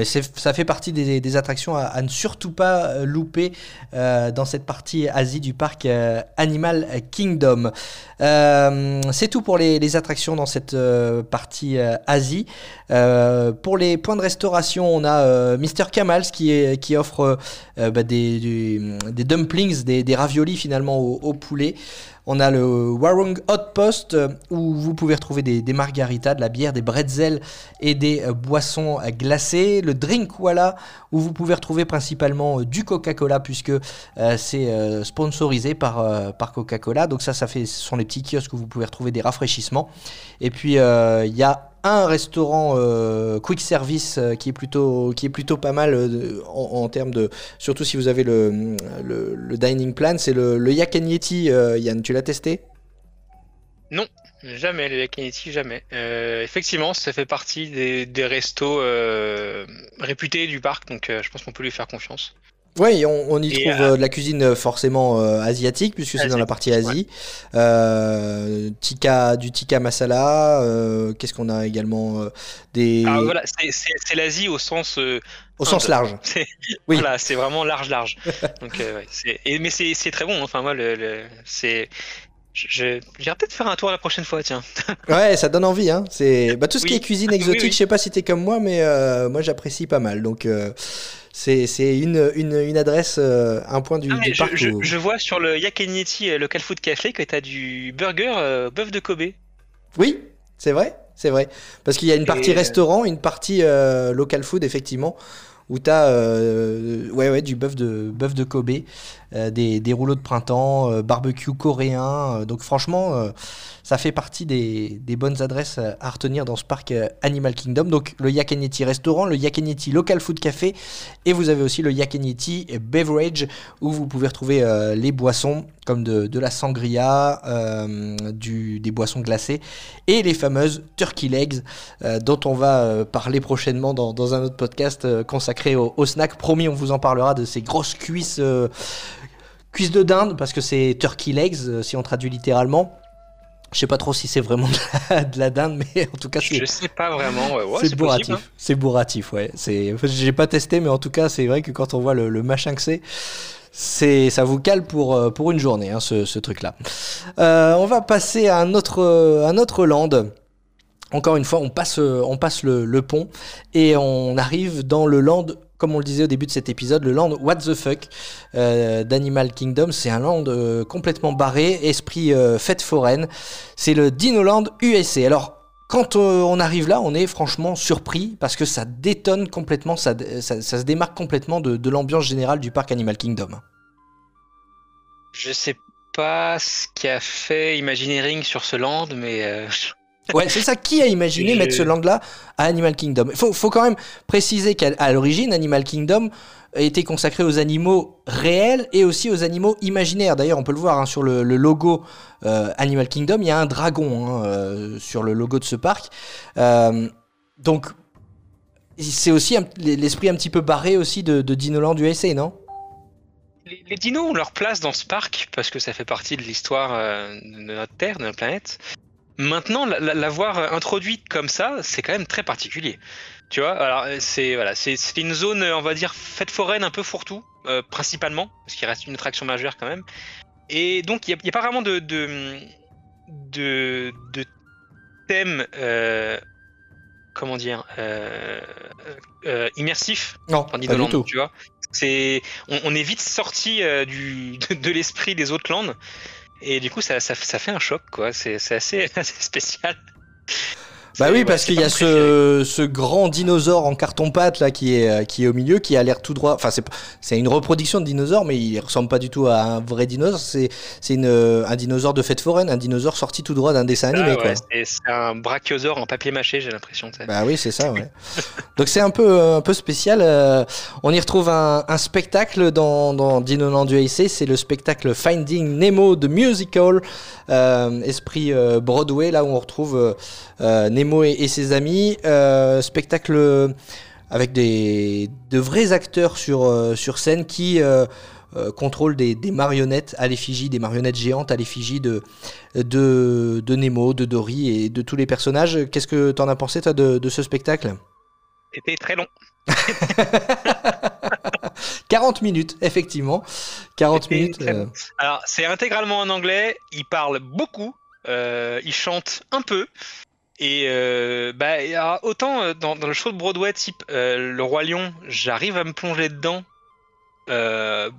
Ça fait partie des, des attractions à, ne surtout pas louper dans cette partie Asie du parc Animal Kingdom. C'est tout pour les, attractions dans cette partie Asie. Pour les points de restauration, on a euh, Mr. Kamals qui, offre euh, bah, des, du- des dumplings, des, raviolis finalement au, poulet. On a le Warung Outpost euh, où vous pouvez retrouver des, margaritas, de la bière, des bretzels et des euh, boissons euh, glacées. Le Drinkwala où vous pouvez retrouver principalement euh, du Coca-Cola puisque euh, c'est euh, sponsorisé par, euh, Coca-Cola. Donc ça, ça fait, ce sont les petits kiosques où vous pouvez retrouver des rafraîchissements. Et puis euh, il y a un restaurant euh, quick service euh, qui est plutôt qui est plutôt pas mal euh, en, termes de surtout si vous avez le, le, dining plan c'est le, le Yak and Yeti Yann tu l'as testé? Jamais le Yakiniti, jamais. Euh, effectivement, ça fait partie des, restos réputés du parc, donc je pense qu'on peut lui faire confiance. Oui, on, on y Et, trouve euh, euh, de la cuisine euh, forcément euh, asiatique puisque c'est dans la partie Asie. Euh, tikka, du tikka masala. euh, Qu'est-ce qu'on a également euh, des Ah, voilà, c'est- l'Asie au sens euh, au sens large. [LAUGHS] C'est- [LAUGHS] Oui. Voilà, c'est vraiment large, large. [LAUGHS] Donc, euh, ouais, et- mais c'est c'est très bon. Enfin, moi, le, le- c'est. J'irai peut-être faire un tour la prochaine fois, tiens. [LAUGHS] Ouais, ça donne envie. Hein. C'est bah, tout ce qui Oui. est cuisine Oui, exotique. oui. Je sais pas si t'es comme moi, mais euh, moi j'apprécie pas mal. Donc euh, c'est une, une, une adresse, euh, un point du, Ah, mais du je, parc. je- où- je vois sur le Yakeniti euh, Local Food Café que tu as du burger bœuf de Kobe. Oui, c'est vrai, c'est vrai. Parce qu'il y a une partie Et, restaurant, une partie local food, effectivement, où tu as ouais, ouais, du bœuf de, bœuf de Kobe, des, des rouleaux de printemps, euh, barbecue coréen. euh, donc franchement, euh, ça fait partie des, bonnes adresses euh, à retenir dans ce parc euh, Animal Kingdom. Donc le Yakenyeti restaurant, le Yakenyeti local food café, et vous avez aussi le Yakenyeti beverage, où vous pouvez retrouver euh, les boissons comme de, la sangria, euh, des boissons glacées et les fameuses turkey legs euh, dont on va euh, parler prochainement dans, un autre podcast euh, consacré au snack. Promis, on vous en parlera de ces grosses cuisses, cuisses de dinde parce que c'est turkey legs euh, si on traduit littéralement. Je sais pas trop si c'est vraiment [LAUGHS] de la, de la dinde, mais en tout cas c'est Je sais pas vraiment. ouais, ouais, c'est bourratif. hein. C'est bourratif, ouais. C'est, j'ai pas testé, mais en tout cas, c'est vrai que quand on voit le, le machin que c'est, c'est, ça vous cale pour, euh, pour une journée, hein, ce, ce truc-là. Euh, on va passer à un autre, un autre land. Encore une fois, on passe, on passe le, le pont et on arrive dans le land, comme on le disait au début de cet épisode, le land What the fuck euh, d'Animal Kingdom. C'est un land euh, complètement barré, esprit euh, fête foraine. C'est le Dinoland USA. Alors, quand on arrive là, on est franchement surpris parce que ça détonne complètement, ça, se démarque complètement de, de l'ambiance générale du parc Animal Kingdom. Je sais pas ce qui a fait Imagineering sur ce land, mais [LAUGHS] Ouais, c'est ça. Qui a imaginé mettre ce land-là à Animal Kingdom? Il faut, faut quand même préciser qu'à l'origine, Animal Kingdom était consacré aux animaux réels et aussi aux animaux imaginaires. D'ailleurs, on peut le voir hein, sur le, le logo euh, Animal Kingdom, il y a un dragon hein, euh, sur le logo de ce parc. Euh, donc, c'est aussi l'esprit un petit peu barré aussi de, de Dinoland USA, non? Les, les dinos ont leur place dans ce parc parce que ça fait partie de l'histoire de notre Terre, de notre planète. Maintenant, la- la- l'avoir introduite comme ça, c'est quand même très particulier. Tu vois, alors euh, c'est voilà, c'est c'est une zone, euh, on va dire, fête foraine un peu fourre-tout, euh, principalement, parce qu'il reste une attraction majeure quand même. Et donc, il n'y a, pas vraiment de de, de, de thème, euh, comment dire, euh, immersif Non, pas du tout. tu vois. C'est, on, on est vite sorti du, [LAUGHS] de, de l'esprit des autres landes. Et du coup, ça, ça, fait un choc, quoi. C'est, c'est assez, [LAUGHS] assez spécial. Bah oui, ouais, parce qu'il y a ce, ce grand dinosaure en carton-pâte là qui est, euh, qui est au milieu, qui a l'air tout droit. Enfin, c'est une reproduction de dinosaure, mais il ressemble pas du tout à un vrai dinosaure. C'est c'est une, euh, un dinosaure de fête foraine, un dinosaure sorti tout droit d'un dessin animé, Ah quoi. ouais, c'est, un brachiosaure en papier mâché, j'ai l'impression. Bah oui, c'est ça, ouais. [LAUGHS] Donc c'est un peu, un peu spécial. euh, on y retrouve un, un spectacle dans, dans Dinoland USA, c'est le spectacle Finding Nemo The Musical, euh, esprit euh, Broadway, là où on retrouve euh, euh, Nemo et, et ses amis. Euh, spectacle euh, avec des, de vrais acteurs sur, euh, sur scène qui... contrôlent des, des marionnettes à l'effigie, des marionnettes géantes à l'effigie de, de, de Nemo, de Dory et de tous les personnages. Qu'est-ce que t'en as pensé toi de, de ce spectacle? C'était très long. [LAUGHS] 40 minutes, effectivement. 40 C'était minutes. euh. Alors, c'est intégralement en anglais. Il parle beaucoup. euh, il chante un peu. Et euh, bah, autant euh, dans, dans le show de Broadway type euh, Le Roi Lion, j'arrive à me plonger dedans euh,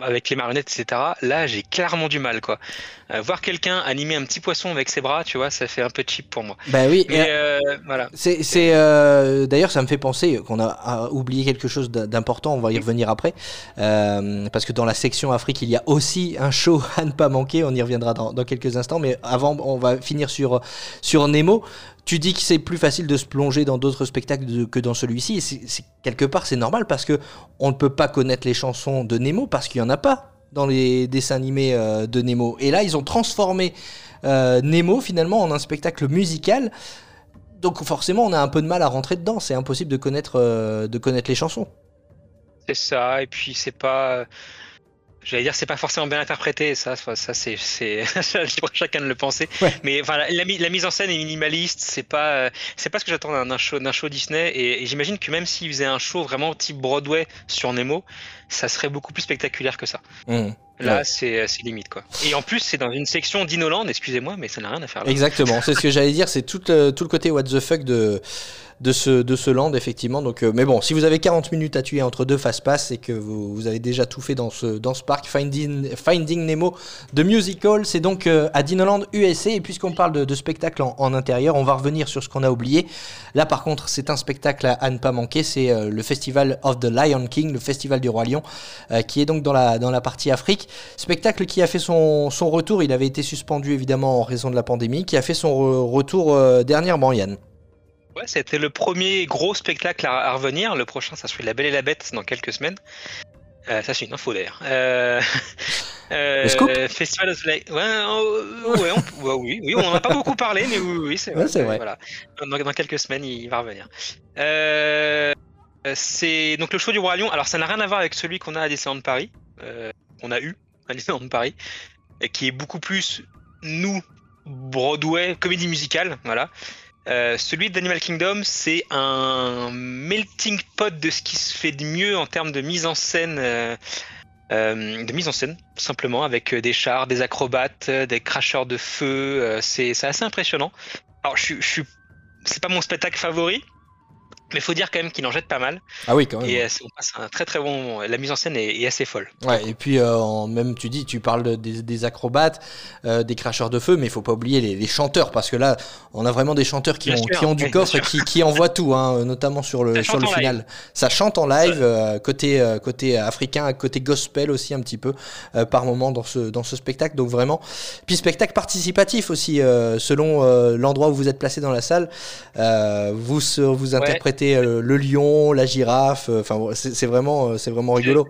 avec les marionnettes, etc. Là, j'ai clairement du mal, quoi. Euh, voir quelqu'un animer un petit poisson avec ses bras, tu vois, ça fait un peu cheap pour moi. Bah oui. Mais euh, voilà. C'est, c'est, euh, d'ailleurs, ça me fait penser qu'on a, a oublié quelque chose d'important. On va y revenir après, Euh, parce que dans la section Afrique, il y a aussi un show à ne pas manquer. On y reviendra dans, dans quelques instants, mais avant, on va finir sur sur Nemo. Tu dis que c'est plus facile de se plonger dans d'autres spectacles que dans celui-ci. Et quelque part, c'est normal parce que on ne peut pas connaître les chansons de Nemo parce qu'il y en a pas dans les dessins animés euh, de Nemo. Et là, ils ont transformé euh, Nemo finalement en un spectacle musical. Donc forcément, on a un peu de mal à rentrer dedans. C'est impossible de connaître, euh, de connaître les chansons. C'est ça, et puis c'est pas. J'allais dire, c'est pas forcément bien interprété, ça, ça c'est, libre [LAUGHS] à chacun de le penser. Ouais. Mais enfin, la, la mi- la mise en scène est minimaliste, c'est pas, c'est pas ce que j'attends d'un, show, d'un show Disney, et, et j'imagine que même s'ils faisaient un show vraiment type Broadway sur Nemo, ça serait beaucoup plus spectaculaire que ça. Mmh. Là, Ouais. c'est, c'est limite, quoi. Et en plus, c'est dans une section d'Inoland, excusez-moi, mais ça n'a rien à faire là. Exactement, c'est ce que j'allais dire. C'est tout le, tout le côté what the fuck de, de, ce, de ce land, effectivement. Donc, euh, mais bon, si vous avez 40 minutes à tuer entre deux fast-pass et que vous, vous avez déjà tout fait dans ce, dans ce parc, Finding, Finding Nemo de Musical, c'est donc euh, à Dinoland USA. Et puisqu'on parle de, de spectacle en, en intérieur, on va revenir sur ce qu'on a oublié. Là, par contre, c'est un spectacle à, à ne pas manquer. C'est euh, le Festival of the Lion King, le Festival du Roi Lion, euh, qui est donc dans la, dans la partie Afrique. Spectacle qui a fait son, son retour. Il avait été suspendu évidemment en raison de la pandémie, qui a fait son re- retour euh, dernièrement, Yann. Ouais, c'était le premier gros spectacle à, à revenir. Le prochain, ça serait La Belle et la Bête dans quelques semaines. Euh, ça, c'est une info d'ailleurs. Euh... [LAUGHS] Euh, Festival of Light. Ouais, euh, ouais, on- ouais, oui, oui, on en a pas beaucoup parlé, mais oui, oui, c'est Ouais, vrai. c'est vrai. Voilà. Dans, dans quelques semaines, il va revenir. C'est donc le show du Roi Lion. Alors, ça n'a rien à voir avec celui qu'on a à Disneyland Paris, euh, qu'on a eu à Disneyland Paris, et qui est beaucoup plus nous Broadway, comédie musicale, voilà. Euh, celui d'Animal Kingdom, c'est un melting pot de ce qui se fait de mieux en termes de mise en scène, euh, euh, de mise en scène, tout simplement, avec des chars, des acrobates, des cracheurs de feu. c'est assez impressionnant. Alors, je, je c'est pas mon spectacle favori, mais faut dire quand même qu'il en jette pas mal. Ah oui, quand même. Et euh, on passe un très très bon moment. La mise en scène est, est assez folle. Ouais, et puis euh, même tu dis, tu parles de- des, des acrobates, euh, des cracheurs de feu, mais il faut pas oublier les, les chanteurs parce que là, on a vraiment des chanteurs qui, Bien ont, sûr, qui ont du coffre et qui, qui envoient tout, hein, notamment sur le, Ça sur le final. Ça chante en live, euh, côté, côté africain, côté gospel aussi un petit peu par moment dans ce, dans ce spectacle. Donc vraiment, puis spectacle participatif aussi, selon l'endroit où vous êtes placé dans la salle, vous vous interprétez euh, le lion, la girafe. euh, Enfin, c'est vraiment, euh, c'est vraiment rigolo.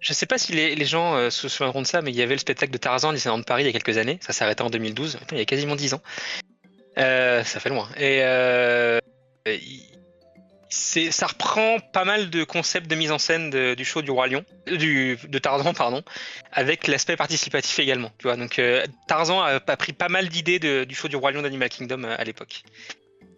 Je sais pas si les, les gens euh, se souviendront de ça, mais il y avait le spectacle de Tarzan Disneyland Paris il y a quelques années. Ça s'est arrêté en 2012. Putain, il y a quasiment 10 ans. Euh, ça fait loin. Et euh, ça reprend pas mal de concepts de mise en scène de- du show du Roi Lion, euh, du, de Tarzan, pardon, avec l'aspect participatif également. Tu vois, donc euh, Tarzan a, a pris pas mal d'idées de- du show du Roi Lion d'Animal Kingdom euh, à l'époque.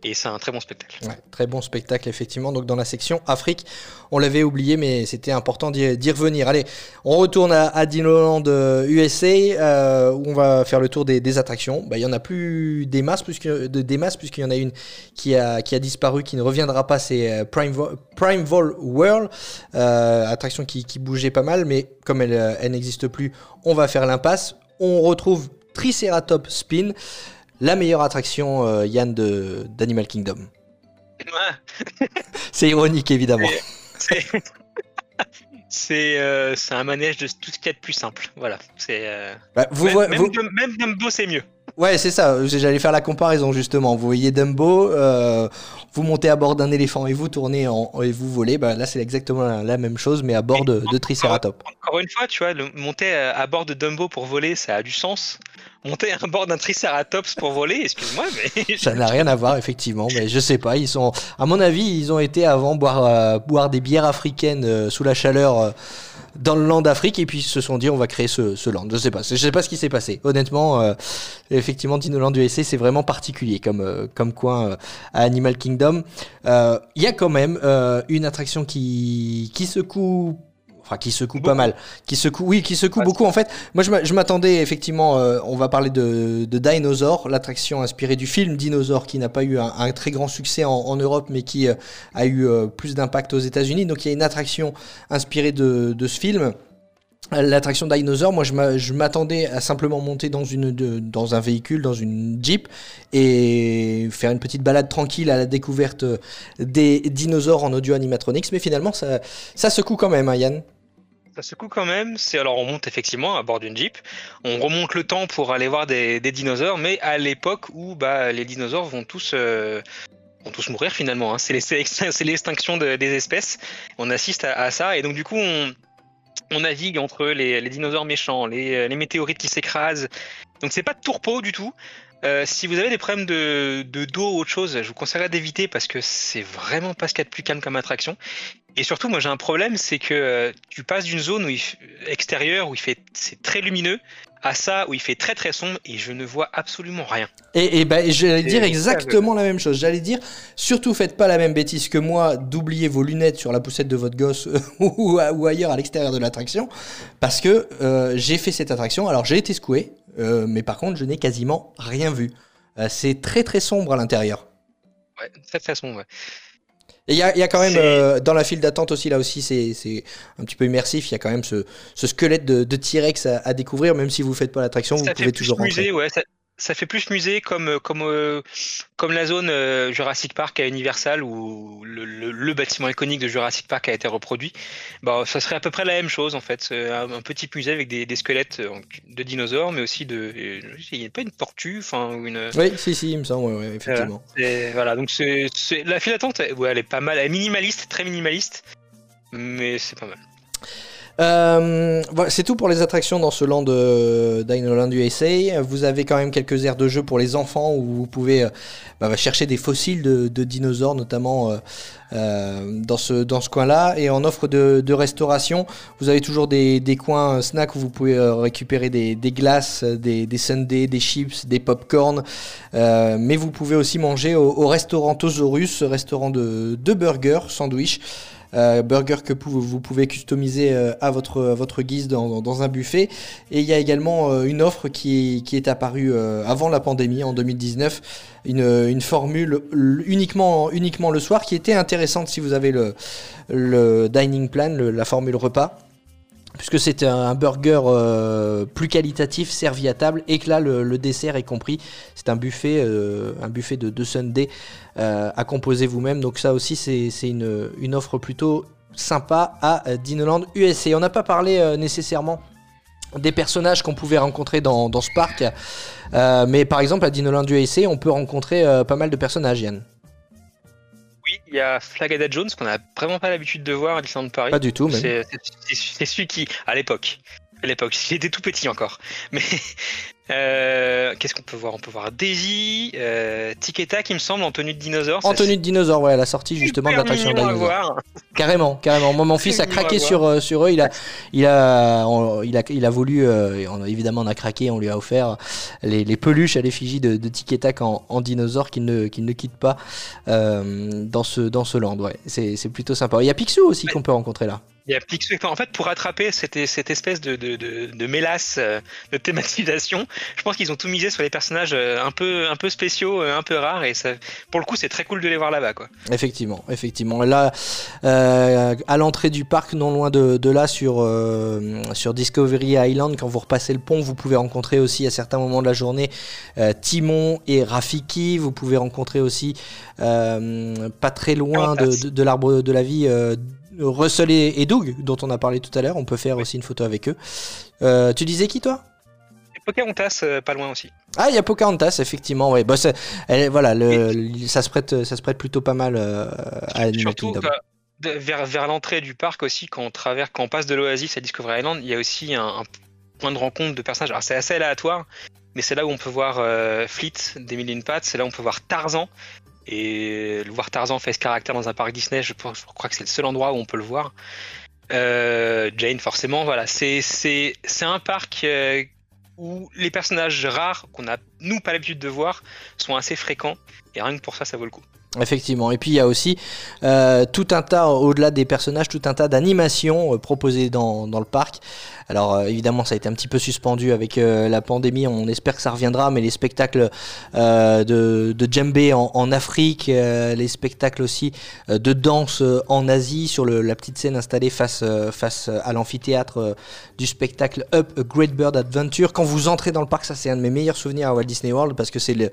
Et c'est un très bon spectacle. Ouais, très bon spectacle, effectivement. Donc, dans la section Afrique, on l'avait oublié, mais c'était important d'y revenir. Allez, on retourne à, à Disneyland euh, USA, euh, où on va faire le tour des, attractions. Bah, Il y en a plus des masses, puisqu'il y en a une qui a, qui a disparu, qui ne reviendra pas, c'est euh, Prime, Vo- Prime Vol World, attraction qui, bougeait pas mal, mais comme elle, elle n'existe plus, on va faire l'impasse. On retrouve Triceratops Spin, la meilleure attraction, euh, Yann, de- d'Animal Kingdom. Ouais, C'est ironique, évidemment. C'est c'est euh, c'est un manège de tout ce qu'il y a de plus simple. Voilà. C'est euh, Bah, vous même, même, vous- Dum- même Dumbo c'est mieux. Ouais, c'est ça. J'allais faire la comparaison justement. Vous voyez Dumbo, euh, vous montez à bord d'un éléphant et vous tournez en, et vous volez. Bah, là, c'est exactement la, la même chose, mais à bord de, de Triceratops. Encore une fois, tu vois, le, monter à, à bord de Dumbo pour voler, ça a du sens. Monter à bord d'un Triceratops pour voler, excuse-moi, mais [LAUGHS] Ça n'a rien à voir, effectivement. Mais je sais pas. Ils sont, à mon avis, ils ont été avant boire, euh, boire des bières africaines euh, sous la chaleur. euh, dans le land d'Afrique et puis ils se sont dit on va créer ce, ce land. Je sais pas, je sais pas ce qui s'est passé. Honnêtement, effectivement, Dinoland USA c'est vraiment particulier comme comme coin à Animal Kingdom. Il y a quand même une attraction qui qui secoue. Enfin, qui secoue pas mal, qui secoue, oui, qui secoue beaucoup. En fait, moi, je m'a- je m'attendais effectivement. euh, on va parler de, de Dinosaur, l'attraction inspirée du film Dinosaur, qui n'a pas eu un, un très grand succès en, en Europe, mais qui euh, a eu euh, plus d'impact aux États-Unis. Donc, il y a une attraction inspirée de, de ce film. L'attraction Dinosaur, moi je m'a- je m'attendais à simplement monter dans, une, de- dans un véhicule, dans une Jeep, et faire une petite balade tranquille à la découverte des dinosaures en audio animatronics, mais finalement ça, ça secoue quand même, hein, Yann. Ça secoue quand même. Alors on monte effectivement à bord d'une Jeep. On remonte le temps pour aller voir des, dinosaures, mais à l'époque où bah, les dinosaures vont tous euh, mourir finalement. hein. C'est l'extinction de- des espèces. On assiste à, ça et donc du coup on navigue entre les, dinosaures méchants, les, les météorites qui s'écrasent. Donc c'est pas de tourpeau du tout. Euh, si vous avez des problèmes de, de dos ou autre chose, je vous conseillerais d'éviter parce que c'est vraiment pas ce qu'il y a de plus calme comme attraction. Et surtout, moi j'ai un problème, c'est que euh, tu passes d'une zone où il f- extérieure où il fait c'est très lumineux à ça où il fait très très sombre et je ne vois absolument rien. Et, et ben, j'allais dire exactement la même chose. J'allais dire, surtout faites pas la même bêtise que moi, d'oublier vos lunettes sur la poussette de votre gosse [LAUGHS] ou, ou ailleurs à l'extérieur de l'attraction, parce que euh, j'ai fait cette attraction. Alors j'ai été secoué, euh, mais par contre je n'ai quasiment rien vu. Euh, c'est très très sombre à l'intérieur. Ouais, très très sombre. Et il y a, il y a quand même, euh, dans la file d'attente aussi, là aussi, c'est un petit peu immersif. Il y a quand même ce, ce squelette de, de T-Rex à, à découvrir, même si vous faites pas l'attraction, vous pouvez toujours rentrer. musée, ouais. Ça, ça fait plus musée comme euh, comme euh, comme la zone euh, Jurassic Park à Universal où le, le- le bâtiment iconique de Jurassic Park a été reproduit. Bah, ça serait à peu près la même chose en fait, un, un petit musée avec des, des squelettes de dinosaures, mais aussi de, il n'y a pas une tortue, enfin ou une. Oui, si, si, il me semble, ouais, ouais, effectivement. Voilà, donc c'est- la file d'attente, ouais, elle est pas mal, elle est minimaliste, très minimaliste, mais c'est pas mal. Euh, voilà, c'est tout pour les attractions dans ce land de Dinoland USA. Vous avez quand même quelques aires de jeu pour les enfants où vous pouvez euh, bah, chercher des fossiles de, dinosaures, notamment euh, euh, dans ce, coin-là. Et en offre de, restauration, vous avez toujours des, coins snacks où vous pouvez euh, récupérer des, glaces, des, des sundaes, des chips, des pop-corn. Euh, mais vous pouvez aussi manger au, au restaurant Tosaurus, restaurant de, de burgers, sandwich. Euh, burger que vous pouvez customiser euh, à votre, guise dans, un buffet. Et il y a également euh, une offre qui, est apparue avant la pandémie en 2019, une, formule uniquement, le soir qui était intéressante si vous avez le, dining plan, la formule repas. Puisque c'est un, burger euh, plus qualitatif servi à table et que là le, dessert est compris. C'est un buffet, euh, un buffet de deux sundaes euh, à composer vous-même. Donc ça aussi c'est une, offre plutôt sympa à Dinoland USA. On n'a pas parlé nécessairement des personnages qu'on pouvait rencontrer dans, ce parc. Mais par exemple à Dinoland USA on peut rencontrer pas mal de personnages Yann. Oui, il y a Flagada Jones qu'on n'a vraiment pas l'habitude de voir à Disneyland Paris. Pas du tout. C'est c'est- c'est celui qui, à l'époque, à l'époque, il était tout petit encore. Mais euh, qu'est-ce qu'on peut voir? On peut voir Daisy, euh, Tic et Tac, il me semble, en tenue de dinosaure. En tenue de dinosaure, ouais, à la sortie justement de l'attraction dinosaure. Carrément, carrément. Moi, mon fils a [LAUGHS] craqué sur, euh, sur eux. Il a, il a, on- il a, il a voulu, euh, on évidemment, on a craqué. On lui a offert les, les peluches à l'effigie de, de Tic et Tac en, en dinosaure qu'il ne, ne quitte pas dans ce, dans ce land. Ouais, c'est, c'est plutôt sympa. Il y a Picsou aussi qu'on peut rencontrer là. Il y a Picsou. En fait, pour rattraper cette, cette espèce de, de, de, de mélasse euh, de thématisation, je pense qu'ils ont tout misé sur les personnages euh, un peu, un peu spéciaux, euh, un peu rares. Et ça, pour le coup, c'est très cool de les voir là-bas. quoi. Effectivement, effectivement. Là, euh, à l'entrée du parc, non loin de, là, sur, euh, sur Discovery Island, quand vous repassez le pont, vous pouvez rencontrer aussi à certains moments de la journée euh, Timon et Rafiki. Vous pouvez rencontrer aussi, pas très loin de, l'arbre de la vie, Russell et, et Doug, dont on a parlé tout à l'heure. On peut faire aussi une photo avec eux. Euh, tu disais qui, toi? Pocahontas, euh, pas loin aussi. ah, il y a Pocahontas, effectivement, ouais. Bah, elle, voilà, le, le- ça, se prête, ça se prête plutôt pas mal euh, à Animal Surtout Kingdom. bah, vers, vers l'entrée du parc aussi, quand on, traverse, quand on passe de l'Oasis à Discovery Island, il y a aussi un, un point de rencontre de personnages. Alors c'est assez aléatoire, mais c'est là où on peut voir euh, Fleet in Pat, c'est là où on peut voir Tarzan. Et le voir Tarzan fait ce caractère dans un parc Disney, je, crois que c'est le seul endroit où on peut le voir. Euh, Jane, forcément, voilà, c'est un parc euh, où les personnages rares qu'on a nous pas l'habitude de voir sont assez fréquents et rien que pour ça, ça vaut le coup. Effectivement. Et puis il y a aussi euh, tout un tas, au-delà des personnages, tout un tas d'animations euh, proposées dans, dans le parc. Alors euh, évidemment, ça a été un petit peu suspendu avec la pandémie. On espère que ça reviendra, mais les spectacles de, de djembé en, Afrique, les spectacles aussi de danse en Asie, sur la petite scène installée face, face à l'amphithéâtre du spectacle Up a Great Bird Adventure. Quand vous entrez dans le parc, ça c'est un de mes meilleurs souvenirs à Walt Disney World parce que c'est le-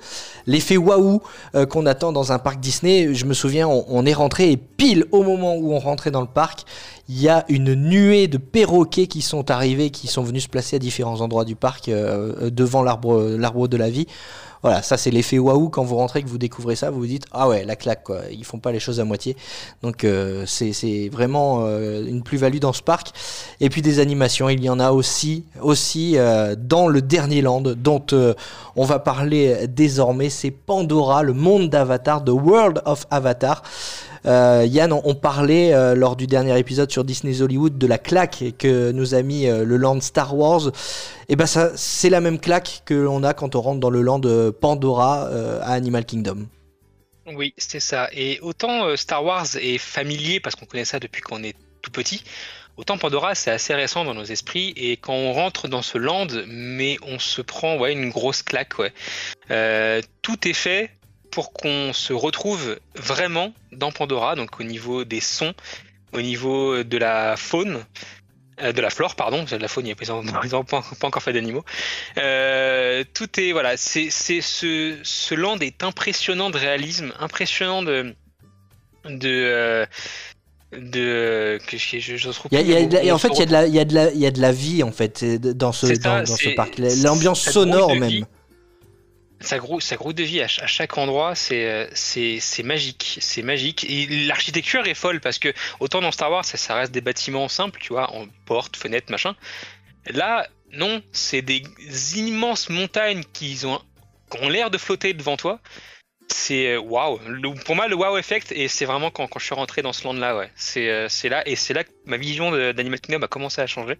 l'effet waouh qu'on attend dans un parc Disney. Je me souviens, on, est rentré et pile au moment où on rentrait dans le parc, il y a une nuée de perroquets qui sont arrivés, qui sont venus se placer à différents endroits du parc euh, devant l'arbre de la vie. Voilà, ça c'est l'effet waouh quand vous rentrez, que vous découvrez ça, vous vous dites ah ouais la claque quoi, ils font pas les choses à moitié. Donc euh, c'est vraiment euh, une plus-value dans ce parc. Et puis des animations, il y en a aussi aussi euh, dans le dernier land dont on va parler désormais, c'est Pandora, le monde d'Avatar, The World of Avatar. Euh, Yann, on, parlait euh, lors du dernier épisode sur Disney's Hollywood de la claque que nous a mis euh, le land Star Wars. Et ben ça, c'est la même claque que l'on a quand on rentre dans le land Pandora à Animal Kingdom. Oui, c'était ça. Et autant Star Wars est familier parce qu'on connaît ça depuis qu'on est tout petit, autant Pandora c'est assez récent dans nos esprits. Et quand on rentre dans ce land, mais on se prend une grosse claque. Tout est fait pour qu'on se retrouve vraiment dans Pandora, donc au niveau des sons, au niveau de la faune. euh, de la flore, pardon, de la faune, ils n'ont pas, pas encore fait d'animaux. Euh, tout est voilà, c'est c'est ce ce land est impressionnant de réalisme, impressionnant de de euh, de que je, trouve Il y a- il y a de la- et en fait, il y, a de la, il, y a de la, il y a de la vie en fait dans ce, ça, dans, ce parc. L'ambiance sonore même. vie. Sa gros, sa gros de vie à, ch- à chaque endroit, c'est euh, c'est magique, c'est magique. Et l'architecture est folle parce que autant dans Star Wars, ça, reste des bâtiments simples, tu vois, en porte, fenêtre, machin. Là, non, c'est des immenses montagnes qui ont, l'air de flotter devant toi. C'est euh, waouh. Pour moi, le wow effect, et c'est vraiment quand, quand je suis rentré dans ce land-là, ouais. C'est euh, là, et c'est là que ma vision d'Animal Kingdom a commencé à changer.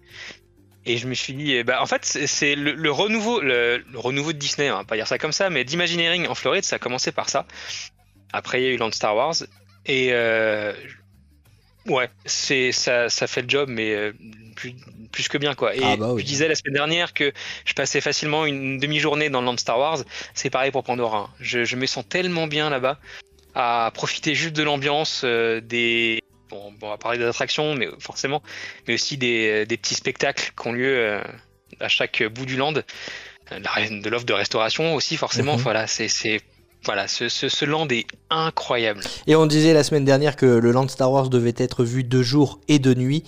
Et je me suis dit, eh ben, en fait, c'est- le, le renouveau, le, le renouveau de Disney, on va pas dire ça comme ça, mais d'Imagineering en Floride, ça a commencé par ça. Après, il y a eu Land Star Wars, et euh, ouais, c'est ça, ça fait le job, mais euh, plus, plus que bien quoi. Et Ah bah oui. je disais la semaine dernière que je passais facilement une demi-journée dans le Land Star Wars. C'est pareil pour Pandora. hein. Je, je me sens tellement bien là-bas à profiter juste de l'ambiance, euh, des bon, on va parler d'attractions, mais forcément, mais aussi des, des petits spectacles qui ont lieu euh, à chaque bout du land, Euh, de l'offre de restauration aussi forcément. Mhm. Voilà, c'est voilà, ce, ce, ce land est incroyable. Et on disait la semaine dernière que le Land Star Wars devait être vu de jour et de nuit.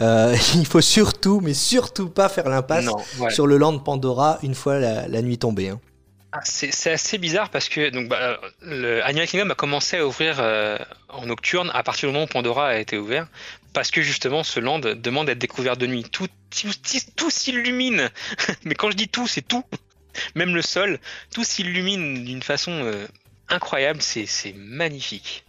Euh, [LAUGHS] il faut surtout, mais surtout pas faire l'impasse ouais. sur le Land Pandora une fois la, la nuit tombée. hein. Ah, C'est assez bizarre parce que bah, le Animal Kingdom a commencé à ouvrir euh, en nocturne à partir du moment où Pandora a été ouvert. Parce que justement, ce land demande d'être découvert de nuit. Tout, s'illumine. [LAUGHS] Mais quand je dis tout, c'est tout. [LAUGHS] Même le sol, tout s'illumine d'une façon euh, incroyable. C'est magnifique.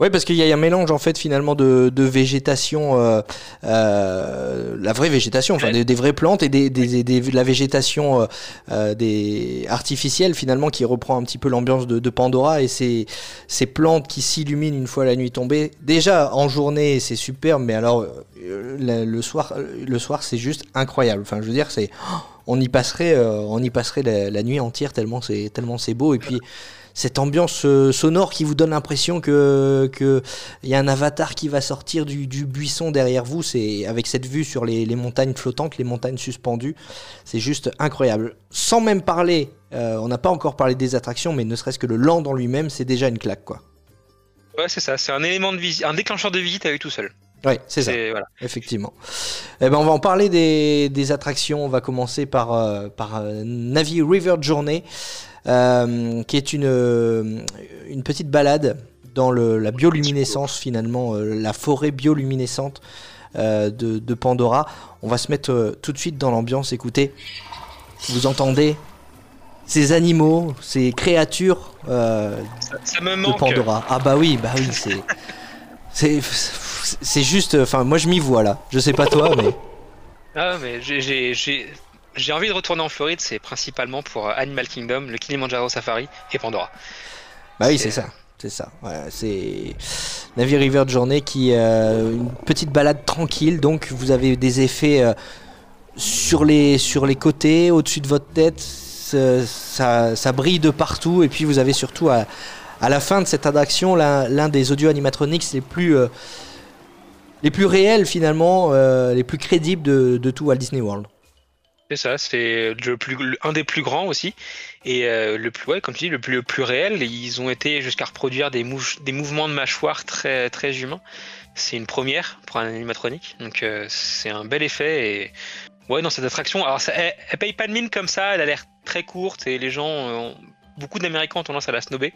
Oui, parce qu'il y a un mélange en fait finalement de, de végétation, euh, euh, la vraie végétation, enfin des, des vraies plantes et des, des- des- de la végétation euh, euh, des artificielle finalement qui reprend un petit peu l'ambiance de, de Pandora et ces, ces plantes qui s'illuminent une fois la nuit tombée. Déjà en journée c'est superbe, mais alors euh, le, le soir, le soir c'est juste incroyable. Enfin je veux dire c'est, oh, on y passerait, euh, on y passerait la, la nuit entière tellement c'est tellement c'est beau et puis cette ambiance euh, sonore qui vous donne l'impression que que il y a un avatar qui va sortir du, du buisson derrière vous. C'est avec cette vue sur les, les montagnes flottantes, les montagnes suspendues, c'est juste incroyable. Sans même parler, euh, on n'a pas encore parlé des attractions, mais ne serait-ce que le land en lui-même, c'est déjà une claque, quoi. Ouais, c'est ça. C'est un élément de visite, un déclencheur de visite à lui tout seul. Ouais, c'est ça. Voilà. Effectivement. Eh ben, on va en parler des, des attractions. On va commencer par, euh, par euh, Navi River Journey, euh, qui est une, euh, une petite balade dans le, la bioluminescence, finalement, euh, la forêt bioluminescente euh, de, de Pandora. On va se mettre tout de suite dans l'ambiance. Écoutez, vous entendez ces animaux, ces créatures Ça, ça me de. Pandora. Ah bah oui, bah oui, c'est c'est c'est juste enfin moi je m'y vois là. Je sais pas toi mais Ah, mais j'ai- j'ai envie de retourner en Floride. C'est principalement pour euh, Animal Kingdom, le Kilimanjaro Safari et Pandora. bah oui, c'est ça. C'est ça. Ouais, c'est Navi River de journée qui euh, une petite balade tranquille donc vous avez des effets euh, sur les sur les côtés, au-dessus de votre tête, ça, ça, brille de partout et puis vous avez surtout à, à la fin de cette attraction l'un des audio animatronics les plus euh, les plus réels finalement, les plus crédibles de, de tout Walt Disney World. C'est ça, c'est le- un des plus grands aussi. Et euh, le plus, comme tu dis, le plus, réel. Ils ont été jusqu'à reproduire des, mouvements de mâchoire très, très humains. C'est une première pour un animatronique. Donc euh, c'est un bel effet. Et ouais, dans cette attraction, alors elle, elle paye pas de mine comme ça. Elle a l'air très courte et les gens, euh, beaucoup d'Américains ont tendance à la snober.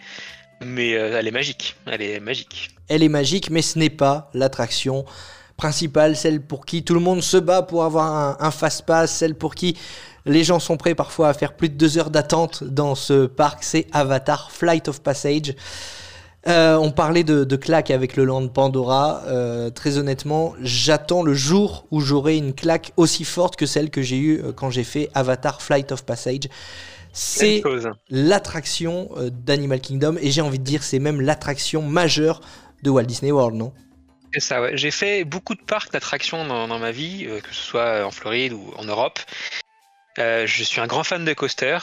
Mais euh, elle est magique. Elle est magique. Elle est magique, mais ce n'est pas l'attraction principale, celle pour qui tout le monde se bat pour avoir un, un fast-pass, celle pour qui les gens sont prêts parfois à faire plus de deux heures d'attente dans ce parc, c'est Avatar Flight of Passage. Euh, on parlait de, de claque avec le Land Pandora. Euh, très honnêtement, j'attends le jour où j'aurai une claque aussi forte que celle que j'ai eue euh, quand j'ai fait Avatar Flight of Passage. C'est l'attraction d'Animal Kingdom et j'ai envie de dire c'est même l'attraction majeure de Walt Disney World, non? Ça, ouais. J'ai fait beaucoup de parcs d'attractions dans, ma vie, euh, que ce soit en Floride ou en Europe. Euh, je suis un grand fan de coaster,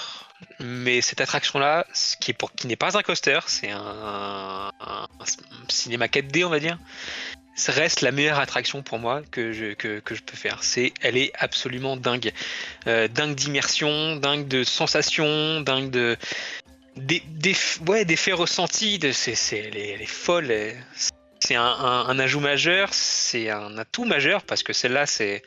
mais cette attraction-là, qui qui n'est pas un coaster, c'est un, cinéma 4D, on va dire. Reste la meilleure attraction pour moi que je, que, que je peux faire. C'est, elle est absolument dingue, Euh, dingue d'immersion, dingue de sensations, dingue de des, des, ouais, des faits ressentis. C'est, c'est, elle, est, folle. C'est un, un- un ajout majeur, c'est un atout majeur parce que celle-là, c'est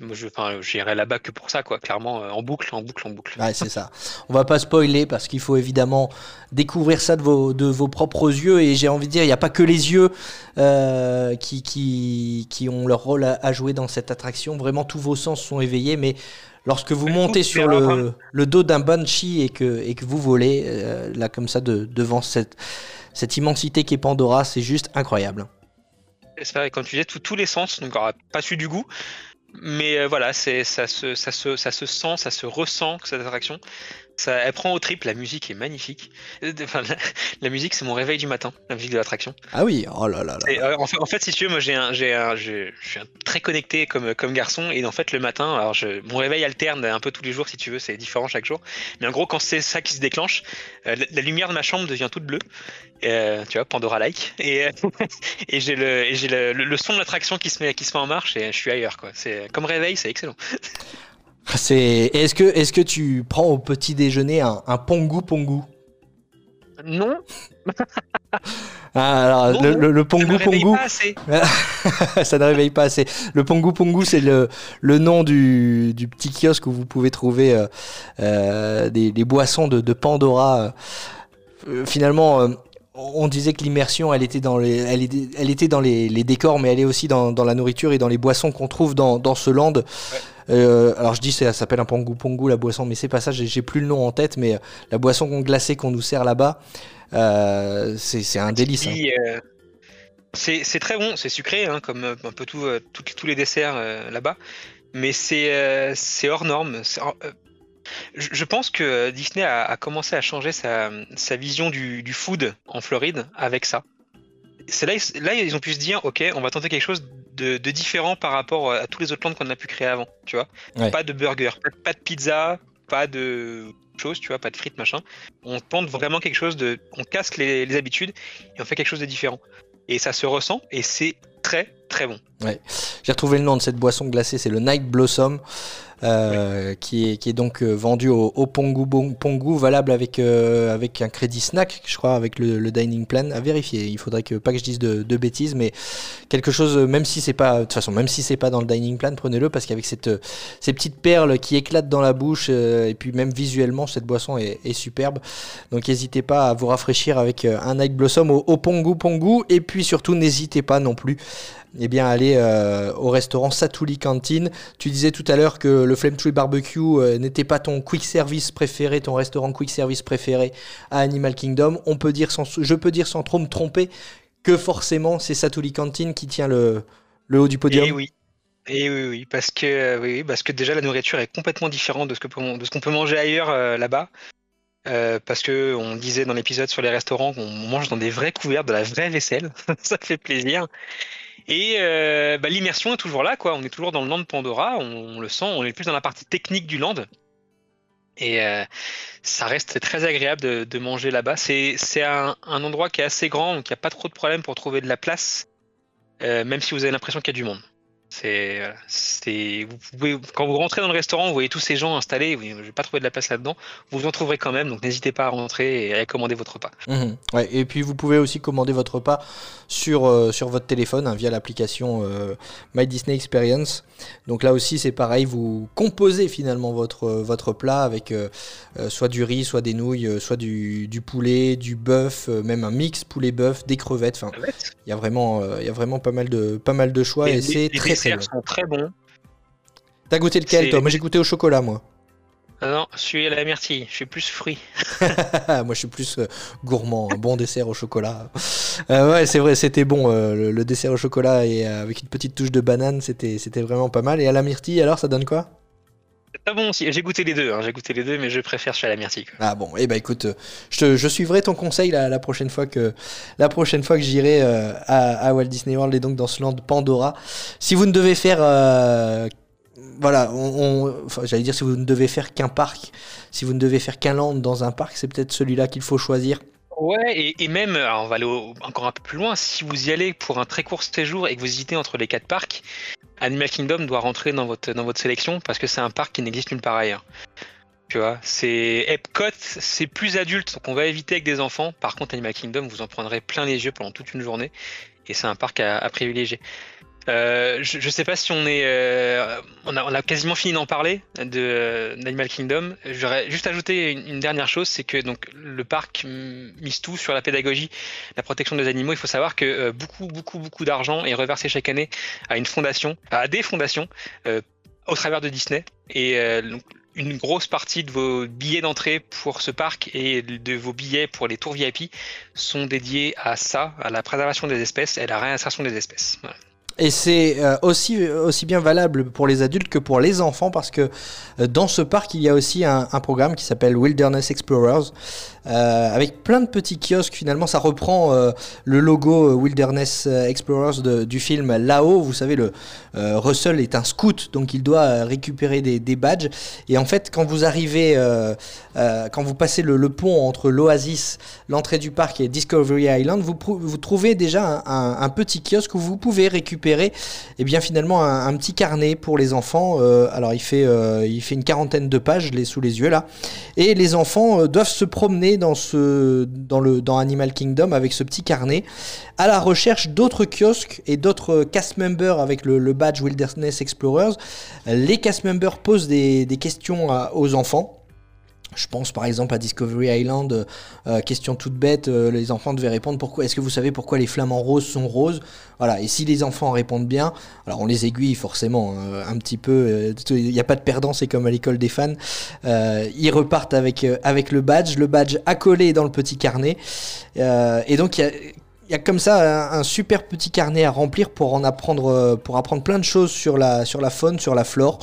Moi, je, enfin, j'irai là-bas que pour ça, quoi. Clairement, euh, en boucle, en boucle, en boucle. Ouais, c'est ça. On va pas spoiler parce qu'il faut évidemment découvrir ça de vos, de vos propres yeux. Et j'ai envie de dire, il n'y a pas que les yeux euh, qui, qui, qui ont leur rôle à, à jouer dans cette attraction. Vraiment, tous vos sens sont éveillés. Mais lorsque vous montez sur le, alors, le dos d'un banshee et que, et que vous volez, euh, là, comme ça, de, devant cette, cette immensité qu'est Pandora, c'est juste incroyable. C'est ça, et comme tu disais, tous- les sens, donc pas su du goût, mais euh, voilà, ça se, ça, se, sent, ça se ressent cette attraction. Ça, elle prend au trip, la musique est magnifique. [LAUGHS] Enfin, la, la musique, c'est mon réveil du matin, la musique de l'attraction. Ah oui, oh là là là. Et, euh, en, fait, en fait, si tu veux, moi j'ai un, j'ai un, je suis un- très connecté comme, comme garçon, et en fait le matin, alors je, mon réveil alterne un peu tous les jours si tu veux, c'est différent chaque jour. Mais en gros, quand c'est ça qui se déclenche, euh, la, la lumière de ma chambre devient toute bleue, euh, tu vois, Pandora-like, [LAUGHS] et, et j'ai le, et j'ai le, le- le son de l'attraction qui se met, qui se met en marche, et je suis ailleurs quoi. C'est comme réveil, c'est excellent. [LAUGHS] C'est. Est-ce que, est-ce que tu prends au petit déjeuner un, un pongu pongu? Non, [LAUGHS] Ah, alors, le, le- le ça pongu assez. [LAUGHS] ça ne réveille pas assez. Le pongu pongu, c'est le, le nom du, du petit kiosque où vous pouvez trouver euh, euh, des, des boissons de, de Pandora. Euh, finalement, on disait que l'immersion, elle était dans les, elle était dans les, les décors, mais elle est aussi dans, dans la nourriture et dans les boissons qu'on trouve dans, dans ce land. Euh, alors je dis ça s'appelle un pongu pongu la boisson, mais c'est pas ça. J'ai plus le nom en tête, mais euh, la boisson glacée qu'on nous sert là-bas, euh, c'est un délice. hein. C'est très bon, c'est sucré, hein, comme un peu tous les desserts là-bas, mais c'est hors norme. je pense que Disney a, commencé à changer sa, vision du food en Floride avec ça. C'est là, là ils ont pu se dire, ok, on va tenter quelque chose de, de différent par rapport à tous les autres landes qu'on a pu créer avant, tu vois. Ouais. Pas de burger, pas, pas de pizza, pas de choses, tu vois, pas de frites, machin. On tente vraiment quelque chose de, on casse les, les habitudes et on fait quelque chose de différent. Et ça se ressent et c'est très très bon. J'ai retrouvé le nom de cette boisson glacée, c'est le Night Blossom, euh, qui, est, qui est donc euh, vendu au, au Pongu, Pongu, valable avec, euh, avec un crédit snack, je crois, avec le, le dining plan. À vérifier, il faudrait que pas que je dise de, de bêtises, mais quelque chose, euh, même si c'est pas, de toute façon, même si c'est pas dans le dining plan, prenez-le parce qu'avec cette, ces petites perles qui éclatent dans la bouche, euh, et puis même visuellement, cette boisson est, est superbe. Donc n'hésitez pas à vous rafraîchir avec un Night Blossom au, au Pongu Pongu, et puis surtout n'hésitez pas non plus eh bien aller euh, au restaurant Satuli Canteen. Tu disais tout à l'heure que le Flame Tree Barbecue euh, n'était pas ton quick service préféré, ton restaurant quick service préféré à Animal Kingdom. On peut dire sans, je peux dire sans trop me tromper que forcément c'est Satuli Canteen qui tient le, haut du podium. Et oui. Et oui, oui, parce que euh, oui, parce que déjà la nourriture est complètement différente de ce qu'on peut manger ailleurs là-bas. Parce que on disait dans l'épisode sur les restaurants qu'on mange dans des vrais couverts, de la vraie vaisselle, [LAUGHS] ça fait plaisir. Et euh, bah, l'immersion est toujours là, quoi. On est toujours dans le land de Pandora, on, le sent, on est plus dans la partie technique du land. Et euh, ça reste très agréable de, manger là-bas. C'est un endroit qui est assez grand, donc il n'y a pas trop de problème pour trouver de la place, euh, même si vous avez l'impression qu'il y a du monde. C'est, voilà, c'est, vous pouvez, quand vous rentrez dans le restaurant, vous voyez tous ces gens installés, vous, je vais pas trouver de la place là-dedans, vous en trouverez quand même, donc n'hésitez pas à rentrer et à commander votre repas. Mhm. Ouais, et puis vous pouvez aussi commander votre repas sur, euh, sur votre téléphone hein, via l'application euh, My Disney Experience. Donc là aussi c'est pareil, vous composez finalement votre, euh, votre plat avec euh, soit du riz, soit des nouilles, soit du, du poulet, du bœuf, même un mix poulet-bœuf, des crevettes. Enfin, il y a vraiment, il y a vraiment pas mal de, pas mal de choix et c'est très très desserts bon. sont très bons. T'as goûté lequel toi Moi j'ai goûté au chocolat moi. Ah non, je suis à la myrtille, je suis plus fruit. [LAUGHS] Moi, je suis plus euh, gourmand, un bon dessert au chocolat. Euh, ouais, c'est vrai, c'était bon. euh, le, le dessert au chocolat et euh, avec une petite touche de banane, c'était, c'était vraiment pas mal. Et à la myrtille, alors, ça donne quoi? Pas bon aussi. J'ai goûté les deux, hein, j'ai goûté les deux, mais je préfère chez la myrtille. quoi. Ah bon, eh ben écoute, euh, je, te- je suivrai ton conseil la, la prochaine fois que la prochaine fois que j'irai euh, à, à Walt Disney World et donc dans ce land Pandora. Si vous ne devez faire, euh, voilà, on, on- enfin, j'allais dire si vous ne devez faire qu'un parc, si vous ne devez faire qu'un land dans un parc, c'est peut-être celui-là qu'il faut choisir. Ouais, et, et même, alors on va aller au- encore un peu plus loin, si vous y allez pour un très court séjour et que vous hésitez entre les quatre parcs, Animal Kingdom doit rentrer dans votre, sélection parce que c'est un parc qui n'existe nulle part ailleurs. Tu vois, c'est Epcot, c'est plus adulte, donc on va éviter avec des enfants. Par contre, Animal Kingdom, vous en prendrez plein les yeux pendant toute une journée et c'est un parc à, à privilégier. Euh, je, je sais pas si on est, euh, on, a, on a quasiment fini d'en parler de d'Animal Kingdom. J'aurais juste ajouté une, une dernière chose, c'est que donc le parc mise tout sur la pédagogie, la protection des animaux. Il faut savoir que euh, beaucoup, beaucoup, beaucoup d'argent est reversé chaque année à une fondation, à des fondations, euh, au travers de Disney. Et euh, donc, une grosse partie de vos billets d'entrée pour ce parc et de vos billets pour les tours VIP sont dédiés à ça, à la préservation des espèces et à la réinsertion des espèces. Voilà. Et c'est euh, aussi, aussi bien valable pour les adultes que pour les enfants parce que euh, dans ce parc, il y a aussi un, programme qui s'appelle Wilderness Explorers euh, avec plein de petits kiosques. Finalement, ça reprend euh, le logo euh, Wilderness Explorers du film là-haut. Vous savez, le euh, Russell est un scout, donc il doit euh, récupérer des, badges. Et en fait, quand vous arrivez, euh, euh, quand vous passez le, pont entre l'Oasis, l'entrée du parc et Discovery Island, vous, vous trouvez déjà un- un petit kiosque où vous pouvez récupérer, et bien finalement, un, petit carnet pour les enfants. Euh, alors, il fait, euh, il fait une quarantaine de pages, l'ai sous les yeux là. Et les enfants euh, doivent se promener dans, ce, dans, le, dans Animal Kingdom avec ce petit carnet à la recherche d'autres kiosques et d'autres cast members avec le, badge Wilderness Explorers. Les cast members posent des, questions aux enfants. Je pense par exemple à Discovery Island, euh, question toute bête, euh, les enfants devaient répondre pourquoi est-ce que vous savez pourquoi les flamants roses sont roses? Voilà, et si les enfants répondent bien, alors on les aiguille forcément un petit peu, euh, il n'y a pas de perdant, c'est comme à l'école des fans. Euh, ils repartent avec, euh, avec le badge, le badge accolé dans le petit carnet. Euh, et donc il y a, y a comme ça un, super petit carnet à remplir pour en apprendre, euh, pour apprendre plein de choses sur la, sur la faune, sur la flore.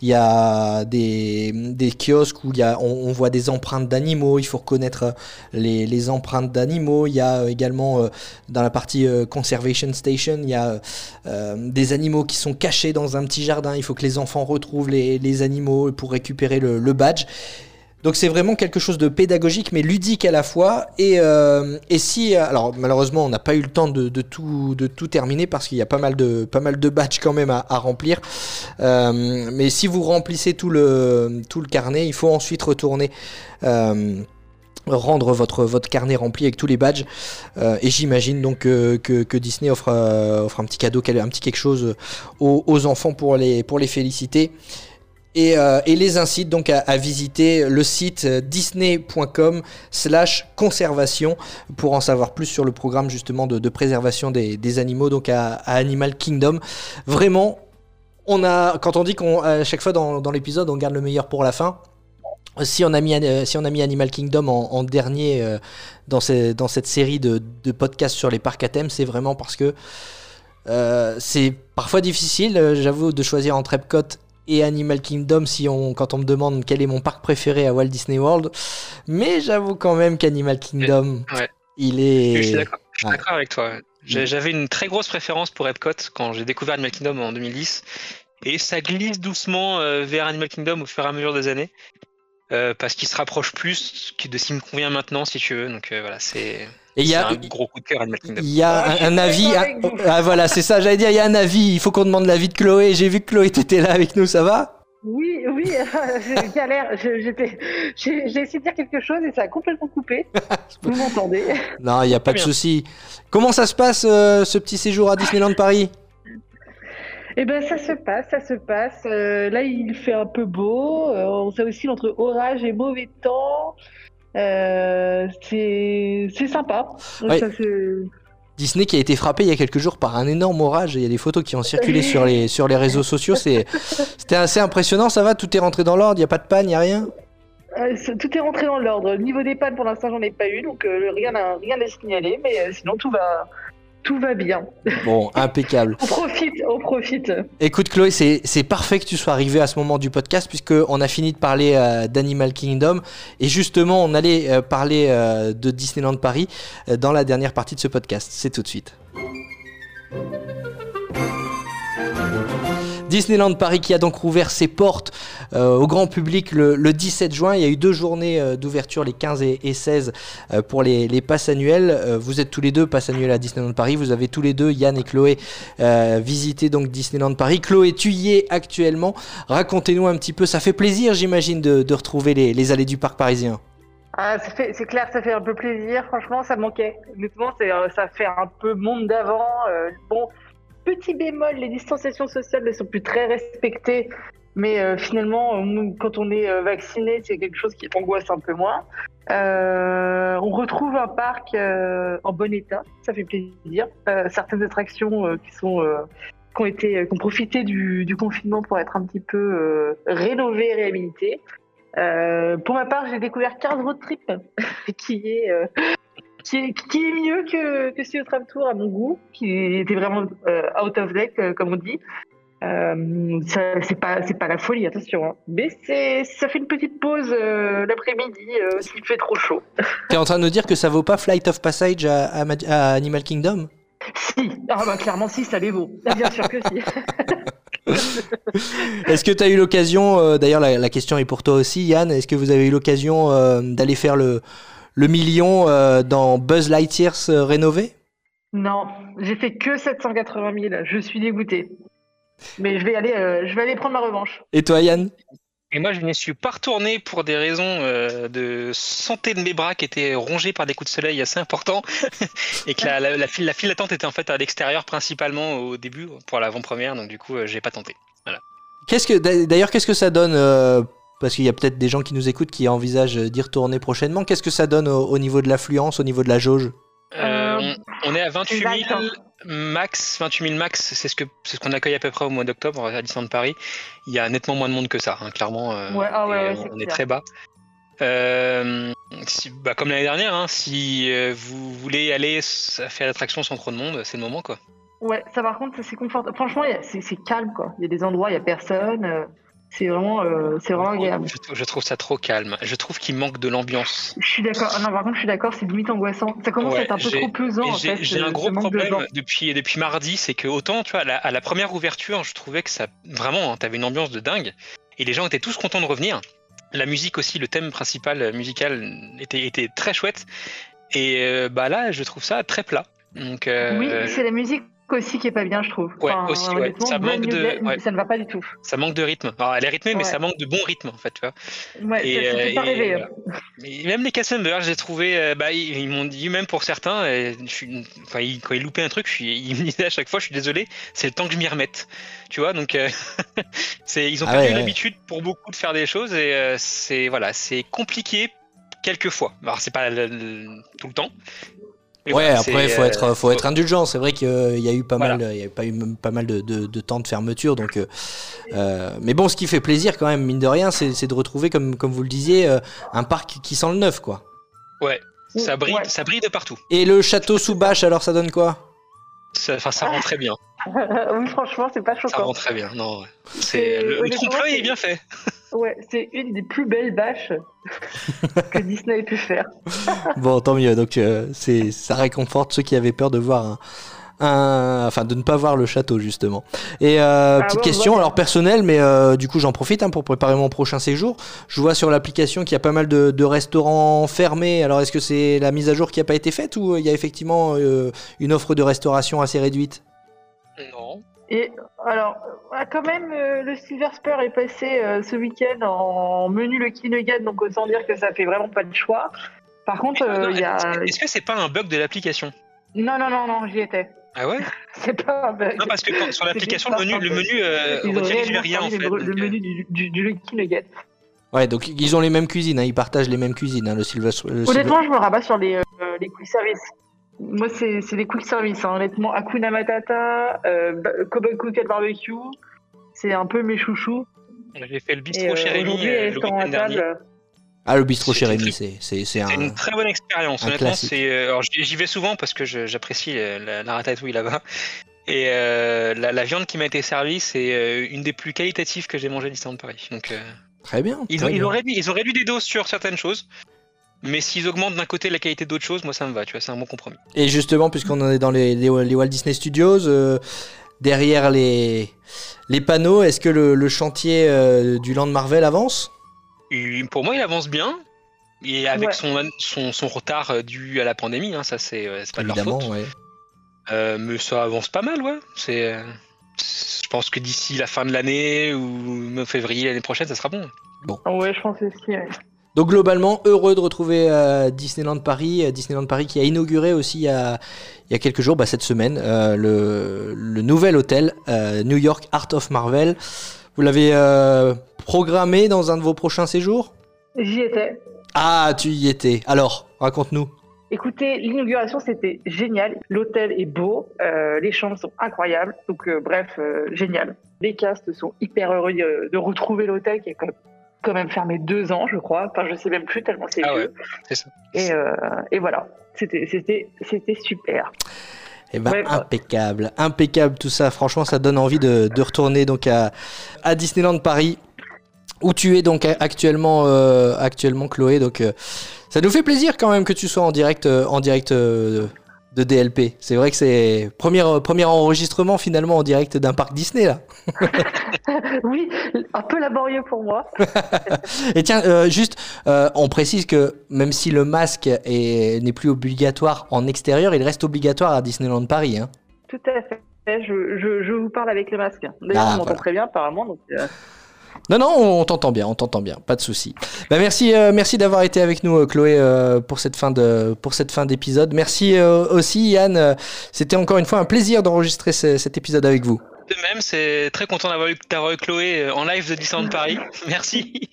Il y a des, des kiosques où y a, on, voit des empreintes d'animaux, il faut reconnaître euh, les, les empreintes d'animaux. Il y a euh, également dans la partie Conservation Station, il y a des animaux qui sont cachés dans un petit jardin. Il faut que les enfants retrouvent les, les animaux pour récupérer le badge. Donc c'est vraiment quelque chose de pédagogique mais ludique à la fois. Et, euh, si, alors malheureusement on n'a pas eu le temps de, tout, de tout terminer parce qu'il y a pas mal de, pas mal de badges quand même à, remplir. Euh, mais si vous remplissez tout le, tout le carnet, il faut ensuite retourner. euh, rendre votre, votre carnet rempli avec tous les badges Euh, et j'imagine donc que, Disney offre, euh, offre un petit cadeau, un petit quelque chose aux, aux enfants pour les, pour les féliciter et, euh, et les incite donc à, visiter le site disney.com slash conservation pour en savoir plus sur le programme justement de, préservation des, animaux donc à, Animal Kingdom. Vraiment, on a quand on dit qu'on à chaque fois dans, l'épisode on garde le meilleur pour la fin. Si on a mis, euh, si on a mis Animal Kingdom en, dernier euh, dans, cette série de, podcasts sur les parcs à thème, c'est vraiment parce que c'est parfois difficile, j'avoue, de choisir entre Epcot et Animal Kingdom si on, quand on me demande quel est mon parc préféré à Walt Disney World. Mais j'avoue quand même qu'Animal Kingdom, Ouais. il Je suis est. d'accord je suis ouais. d'accord avec toi. Mm. J'avais une très grosse préférence pour Epcot quand j'ai découvert Animal Kingdom en 2010. Et ça glisse doucement euh, vers Animal Kingdom au fur et à mesure des années. euh, parce qu'il se rapproche plus de ce qui me convient maintenant, si tu veux. Donc euh, voilà, c'est Et il y a, un gros coup de cœur Animal Kingdom. il y a Ah, je un, suis un avis. ah, ah, voilà, c'est ça, j'allais dire, il y a un avis. Il faut qu'on demande l'avis de Chloé. J'ai vu que Chloé était là avec nous, ça va? Oui, oui, [LAUGHS] j'ai galère. J'étais- J'ai j'ai essayé de dire quelque chose et ça a complètement coupé. [LAUGHS] Vous m'entendez? Non, il n'y a pas de souci. Comment ça se passe euh, ce petit séjour à Disneyland Paris? Eh ben, ça se passe, ça se passe. Euh, là, il fait un peu beau. Euh, on sait aussi entre orage et mauvais temps. Euh, c'est sympa. Ouais. Ça, c'est- Disney qui a été frappé il y a quelques jours par un énorme orage. Il y a des photos qui ont circulé sur les, sur les réseaux sociaux. C'est- C'était assez impressionnant. Ça va? Tout est rentré dans l'ordre? Il n'y a pas de panne? Il n'y a rien? Euh, tout est rentré dans l'ordre. Au niveau des pannes, pour l'instant, j'en ai pas eu, donc euh, rien à rien à signaler. Mais euh, sinon, tout va tout va bien. Bon, impeccable. On profite, on profite. Écoute Chloé, c'est parfait que tu sois arrivé à ce moment du podcast puisque on a fini de parler euh, d'Animal Kingdom et justement on allait euh, parler euh, de Disneyland Paris dans la dernière partie de ce podcast. C'est tout de suite. Disneyland Paris qui a donc rouvert ses portes euh, au grand public le, le 17 juin. Il y a eu deux journées euh, d'ouverture, les 15 et, et 16, euh, pour les, passes annuelles. Vous êtes tous les deux passes annuelles à Disneyland Paris. Vous avez tous les deux, Yann et Chloé, visité donc Disneyland Paris. Chloé, tu y es actuellement. Racontez-nous un petit peu. Ça fait plaisir, j'imagine, de, retrouver les, allées du parc parisien. Ah, c'est clair, ça fait un peu plaisir. Franchement, ça manquait. Honnêtement, ça fait un peu monde d'avant. Petit bémol, les distanciations sociales ne sont plus très respectées. Mais euh, finalement, quand on est euh, vacciné, c'est quelque chose qui angoisse un peu moins. Euh, on retrouve un parc en bon état, ça fait plaisir. Certaines attractions qui ont profité du, confinement pour être un petit peu euh, rénovées, réhabilitées. Euh, pour ma part, j'ai découvert Cars Road Trip, [LAUGHS] qui est qui est, qui est mieux que, que Tram Tour à mon goût, qui était vraiment euh, out of deck, euh, comme on dit. Euh, c'est pas c'est pas la folie, attention. Hein. Mais c'est ça fait une petite pause euh, l'après-midi s'il fait trop chaud. [LAUGHS] T'es en train de nous dire que ça vaut pas Flight of Passage à, à Ma- à Animal Kingdom? Si, ah bah clairement si, ça les vaut. Ah, Bien sûr que si. [LAUGHS] Est-ce que tu as eu l'occasion, euh, d'ailleurs la, la question est pour toi aussi Yann, est-ce que vous avez eu l'occasion euh, d'aller faire le, le million euh, dans Buzz Lightyear euh, rénové? Non, j'ai fait que 780 000. Je suis dégoûté. Mais je vais aller, euh, je vais aller prendre ma revanche. Et toi Yann? Et moi, je n'y suis pas retourné pour des raisons euh, de santé de mes bras qui étaient rongés par des coups de soleil assez importants. [LAUGHS] et que la, la, la file, la file d'attente était en fait à l'extérieur principalement au début pour l'avant-première. Donc, du coup, euh, j'ai pas tenté. Qu'est-ce que d'a- D'ailleurs, qu'est-ce que ça donne euh, Parce qu'il y a peut-être des gens qui nous écoutent qui envisagent d'y retourner prochainement. Qu'est-ce que ça donne au, au niveau de l'affluence, au niveau de la jauge Euh, on, on est à 28 000 exact, hein. max. 28 000 max, c'est ce que c'est ce qu'on accueille à peu près au mois d'octobre à Disneyland Paris. Il y a nettement moins de monde que ça, hein, clairement. euh, Ouais, ah ouais, et ouais, on, est très bas. Euh, si- bah, comme l'année dernière, hein, si vous voulez aller faire l'attraction sans trop de monde, c'est le moment quoi. Ouais, ça par contre, c'est confortable. Franchement, c'est calme quoi. Il y a des endroits, il y a personne. Euh, c'est vraiment, euh, c'est vraiment agréable. Je, trou- je trouve ça trop calme. Je trouve qu'il manque de l'ambiance. Je suis d'accord. Ah non, par contre, je suis d'accord, c'est limite angoissant. Ça commence Ouais, à être un peu trop pesant J'ai ce- un gros de problème depuis, depuis mardi, c'est que autant, tu vois, à la, à la première ouverture, je trouvais que ça, vraiment, hein, t'avais une ambiance de dingue, et les gens étaient tous contents de revenir. La musique aussi, le thème principal euh, musical était, était très chouette, et euh, bah là, je trouve ça très plat. Donc, euh, Oui, c'est la musique aussi qui est pas bien, je trouve. Ouais, aussi, ouais. honnêtement, Ça manque de- Day, ouais. ça ne va pas du tout. ça manque de rythme. Alors, elle est rythmée, mais ça manque de bon rythme, en fait, tu vois. Ouais, Et, ça, euh, pas et, rêver. voilà. Et même les cast members, j'ai trouvé, euh, bah, ils, ils m'ont dit, même pour certains, euh, je suis, enfin, ils- quand ils loupaient un truc, je suis, ils me disaient à chaque fois, je suis désolé, c'est le temps que je m'y remette. Tu vois, donc, euh, [LAUGHS] c'est, ils ont Ah perdu ouais, ouais. l'habitude pour beaucoup de faire des choses et euh, c'est, voilà, c'est compliqué quelquefois. Alors, c'est pas le- le- tout le temps. Ouais, voilà, après, c'est, faut euh, être, faut être indulgent. C'est vrai qu'il y a eu pas Voilà. mal, il y a pas eu même pas mal de, de- de temps de fermeture. Donc, euh, euh, mais bon, ce qui fait plaisir quand même, mine de rien, c'est de retrouver, comme, comme vous le disiez, euh, un parc qui sent le neuf, quoi. Ouais, ça brille, Ouais. ça brille de partout. Et le château sous bâche, alors ça donne quoi? Ça- Enfin, ça rend très bien. [LAUGHS] oui, franchement, c'est pas Ça choquant. rend très bien. Non, ouais. C'est- le, le trompe-l'œil est bien fait. [LAUGHS] Ouais, c'est une des plus belles bâches que [LAUGHS] Disney ait pu faire. Bon, tant mieux. Donc, euh, c'est, ça réconforte ceux qui avaient peur de voir un, un- enfin, de ne pas voir le château justement. Et euh, Ah petite question, alors personnelle, mais euh, du coup, j'en profite hein, pour préparer mon prochain séjour. Je vois sur l'application qu'il y a pas mal de, de restaurants fermés. Alors, est-ce que c'est la mise à jour qui n'a pas été faite ou il y a effectivement euh, une offre de restauration assez réduite? Et alors, euh, quand même, euh, le Silver Spur est passé euh, ce week-end en menu le Nugget, donc autant dire que ça fait vraiment pas de choix. Par contre, euh, il y a. Est-ce que c'est pas un bug de l'application? Non, non, non, non, j'y étais. Ah ouais? [LAUGHS] C'est pas un bug. Non, parce que quand- sur l'application, le menu, le menu euh, redirige rien en fait. le, donc, le menu du, du, du Lucky Nugget. Ouais, donc ils ont les mêmes cuisines, hein, ils partagent les mêmes cuisines, hein, le Silver. le Silver- Honnêtement, je me rabats sur les, euh, les quick service. Moi, c'est c'est les quick service. Hein. Honnêtement, Hakuna Matata, euh, Cooked Barbecue, c'est un peu mes chouchous. J'ai fait le bistrot euh, chez Rémi euh, le week-end dernier. Ah, le bistrot chez Rémi, c'est c'est- c'est C'est un. une très bonne expérience. Honnêtement, c'est. euh, Alors j'y vais souvent parce que je- j'apprécie la, la ratatouille là-bas. Et euh, la, la viande qui m'a été servie, c'est une des plus qualitatives que j'ai mangées à Disneyland Paris. Donc euh, Très bien. ils, très ils, bien. ont réduit, ils ont réduit des doses sur certaines choses. Mais s'ils augmentent d'un côté la qualité d'autres choses, moi ça me va, tu vois, c'est un bon compromis. Et justement, puisqu'on en est dans les, les- les Walt Disney Studios, euh, derrière les, les panneaux, est-ce que le, le chantier euh, du Land Marvel avance? Et pour moi, il avance bien. Et avec Ouais. son, son, son retard euh, dû à la pandémie, hein, ça c'est pas de leur Évidemment, faute. ouais. Euh, mais ça avance pas mal, ouais. C'est, je pense que d'ici la fin de l'année ou février l'année prochaine, ça sera bon. Ouais, je pense aussi. ouais. Donc globalement, heureux de retrouver euh, Disneyland Paris, euh, Disneyland Paris qui a inauguré aussi il y a, il y a quelques jours, bah, cette semaine, euh, le, le nouvel hôtel euh, New York Art of Marvel. Vous l'avez programmé dans un de vos prochains séjours? J'y étais. Ah, tu y étais. Alors, raconte-nous. Écoutez, l'inauguration c'était génial. L'hôtel est beau, euh, les chambres sont incroyables. Donc euh, bref, euh, génial. Les castes sont hyper heureux de, de retrouver l'hôtel qui est quand même, quand même fermé deux ans, je crois. Enfin, je sais même plus tellement c'est Ah vieux. c'est ça. Et, euh, et voilà, c'était c'était c'était super. Eh ben, Ouais, bah. impeccable, impeccable tout ça. Franchement, ça donne envie de, de retourner donc à, à Disneyland Paris, où tu es donc actuellement, euh, actuellement Chloé. Donc, euh, ça nous fait plaisir quand même que tu sois en direct, euh, en direct euh, de DLP. C'est vrai que c'est premier, euh, premier enregistrement finalement en direct d'un parc Disney là. [LAUGHS] oui, un peu laborieux pour moi. [LAUGHS] Et tiens, euh, juste, euh, on précise que même si le masque est- n'est plus obligatoire en extérieur, il reste obligatoire à Disneyland Paris. Hein. Tout à fait. Je, je, je vous parle avec le masque. D'ailleurs, Ah, on m'entend voilà. très bien apparemment. Donc, euh, Non, non, on t'entend bien, on t'entend bien, pas de souci. Bah, merci, euh, merci d'avoir été avec nous, euh, Chloé, euh, pour cette fin pour cette fin d'épisode. Merci aussi, Yann. C'était encore une fois un plaisir d'enregistrer ce- cet épisode avec vous. De même, c'est très content d'avoir eu, Chloé euh, en live de Disneyland Paris. [LAUGHS] Merci.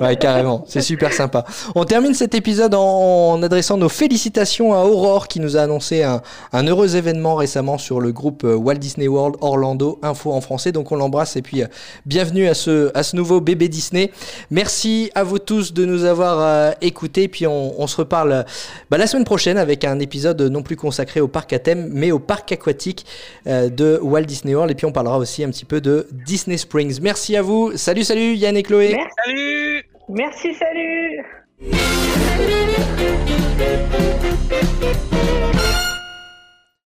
Ouais, carrément, c'est super sympa. On termine cet épisode en, en adressant nos félicitations à Aurore qui nous a annoncé un, un heureux événement récemment sur le groupe euh, Walt Disney World Orlando Info en français. Donc on l'embrasse et puis euh, bienvenue à ce, à ce nouveau bébé Disney. Merci à vous tous de nous avoir euh, écoutés. Puis on, on se reparle bah, la semaine prochaine avec un épisode non plus consacré au parc à thème, mais au parc aquatique euh, de Walt Disney World. Et puis on parlera aussi un petit peu de Disney Springs. Merci à vous. Salut, salut Yann et Chloé. Merci. Salut merci, salut.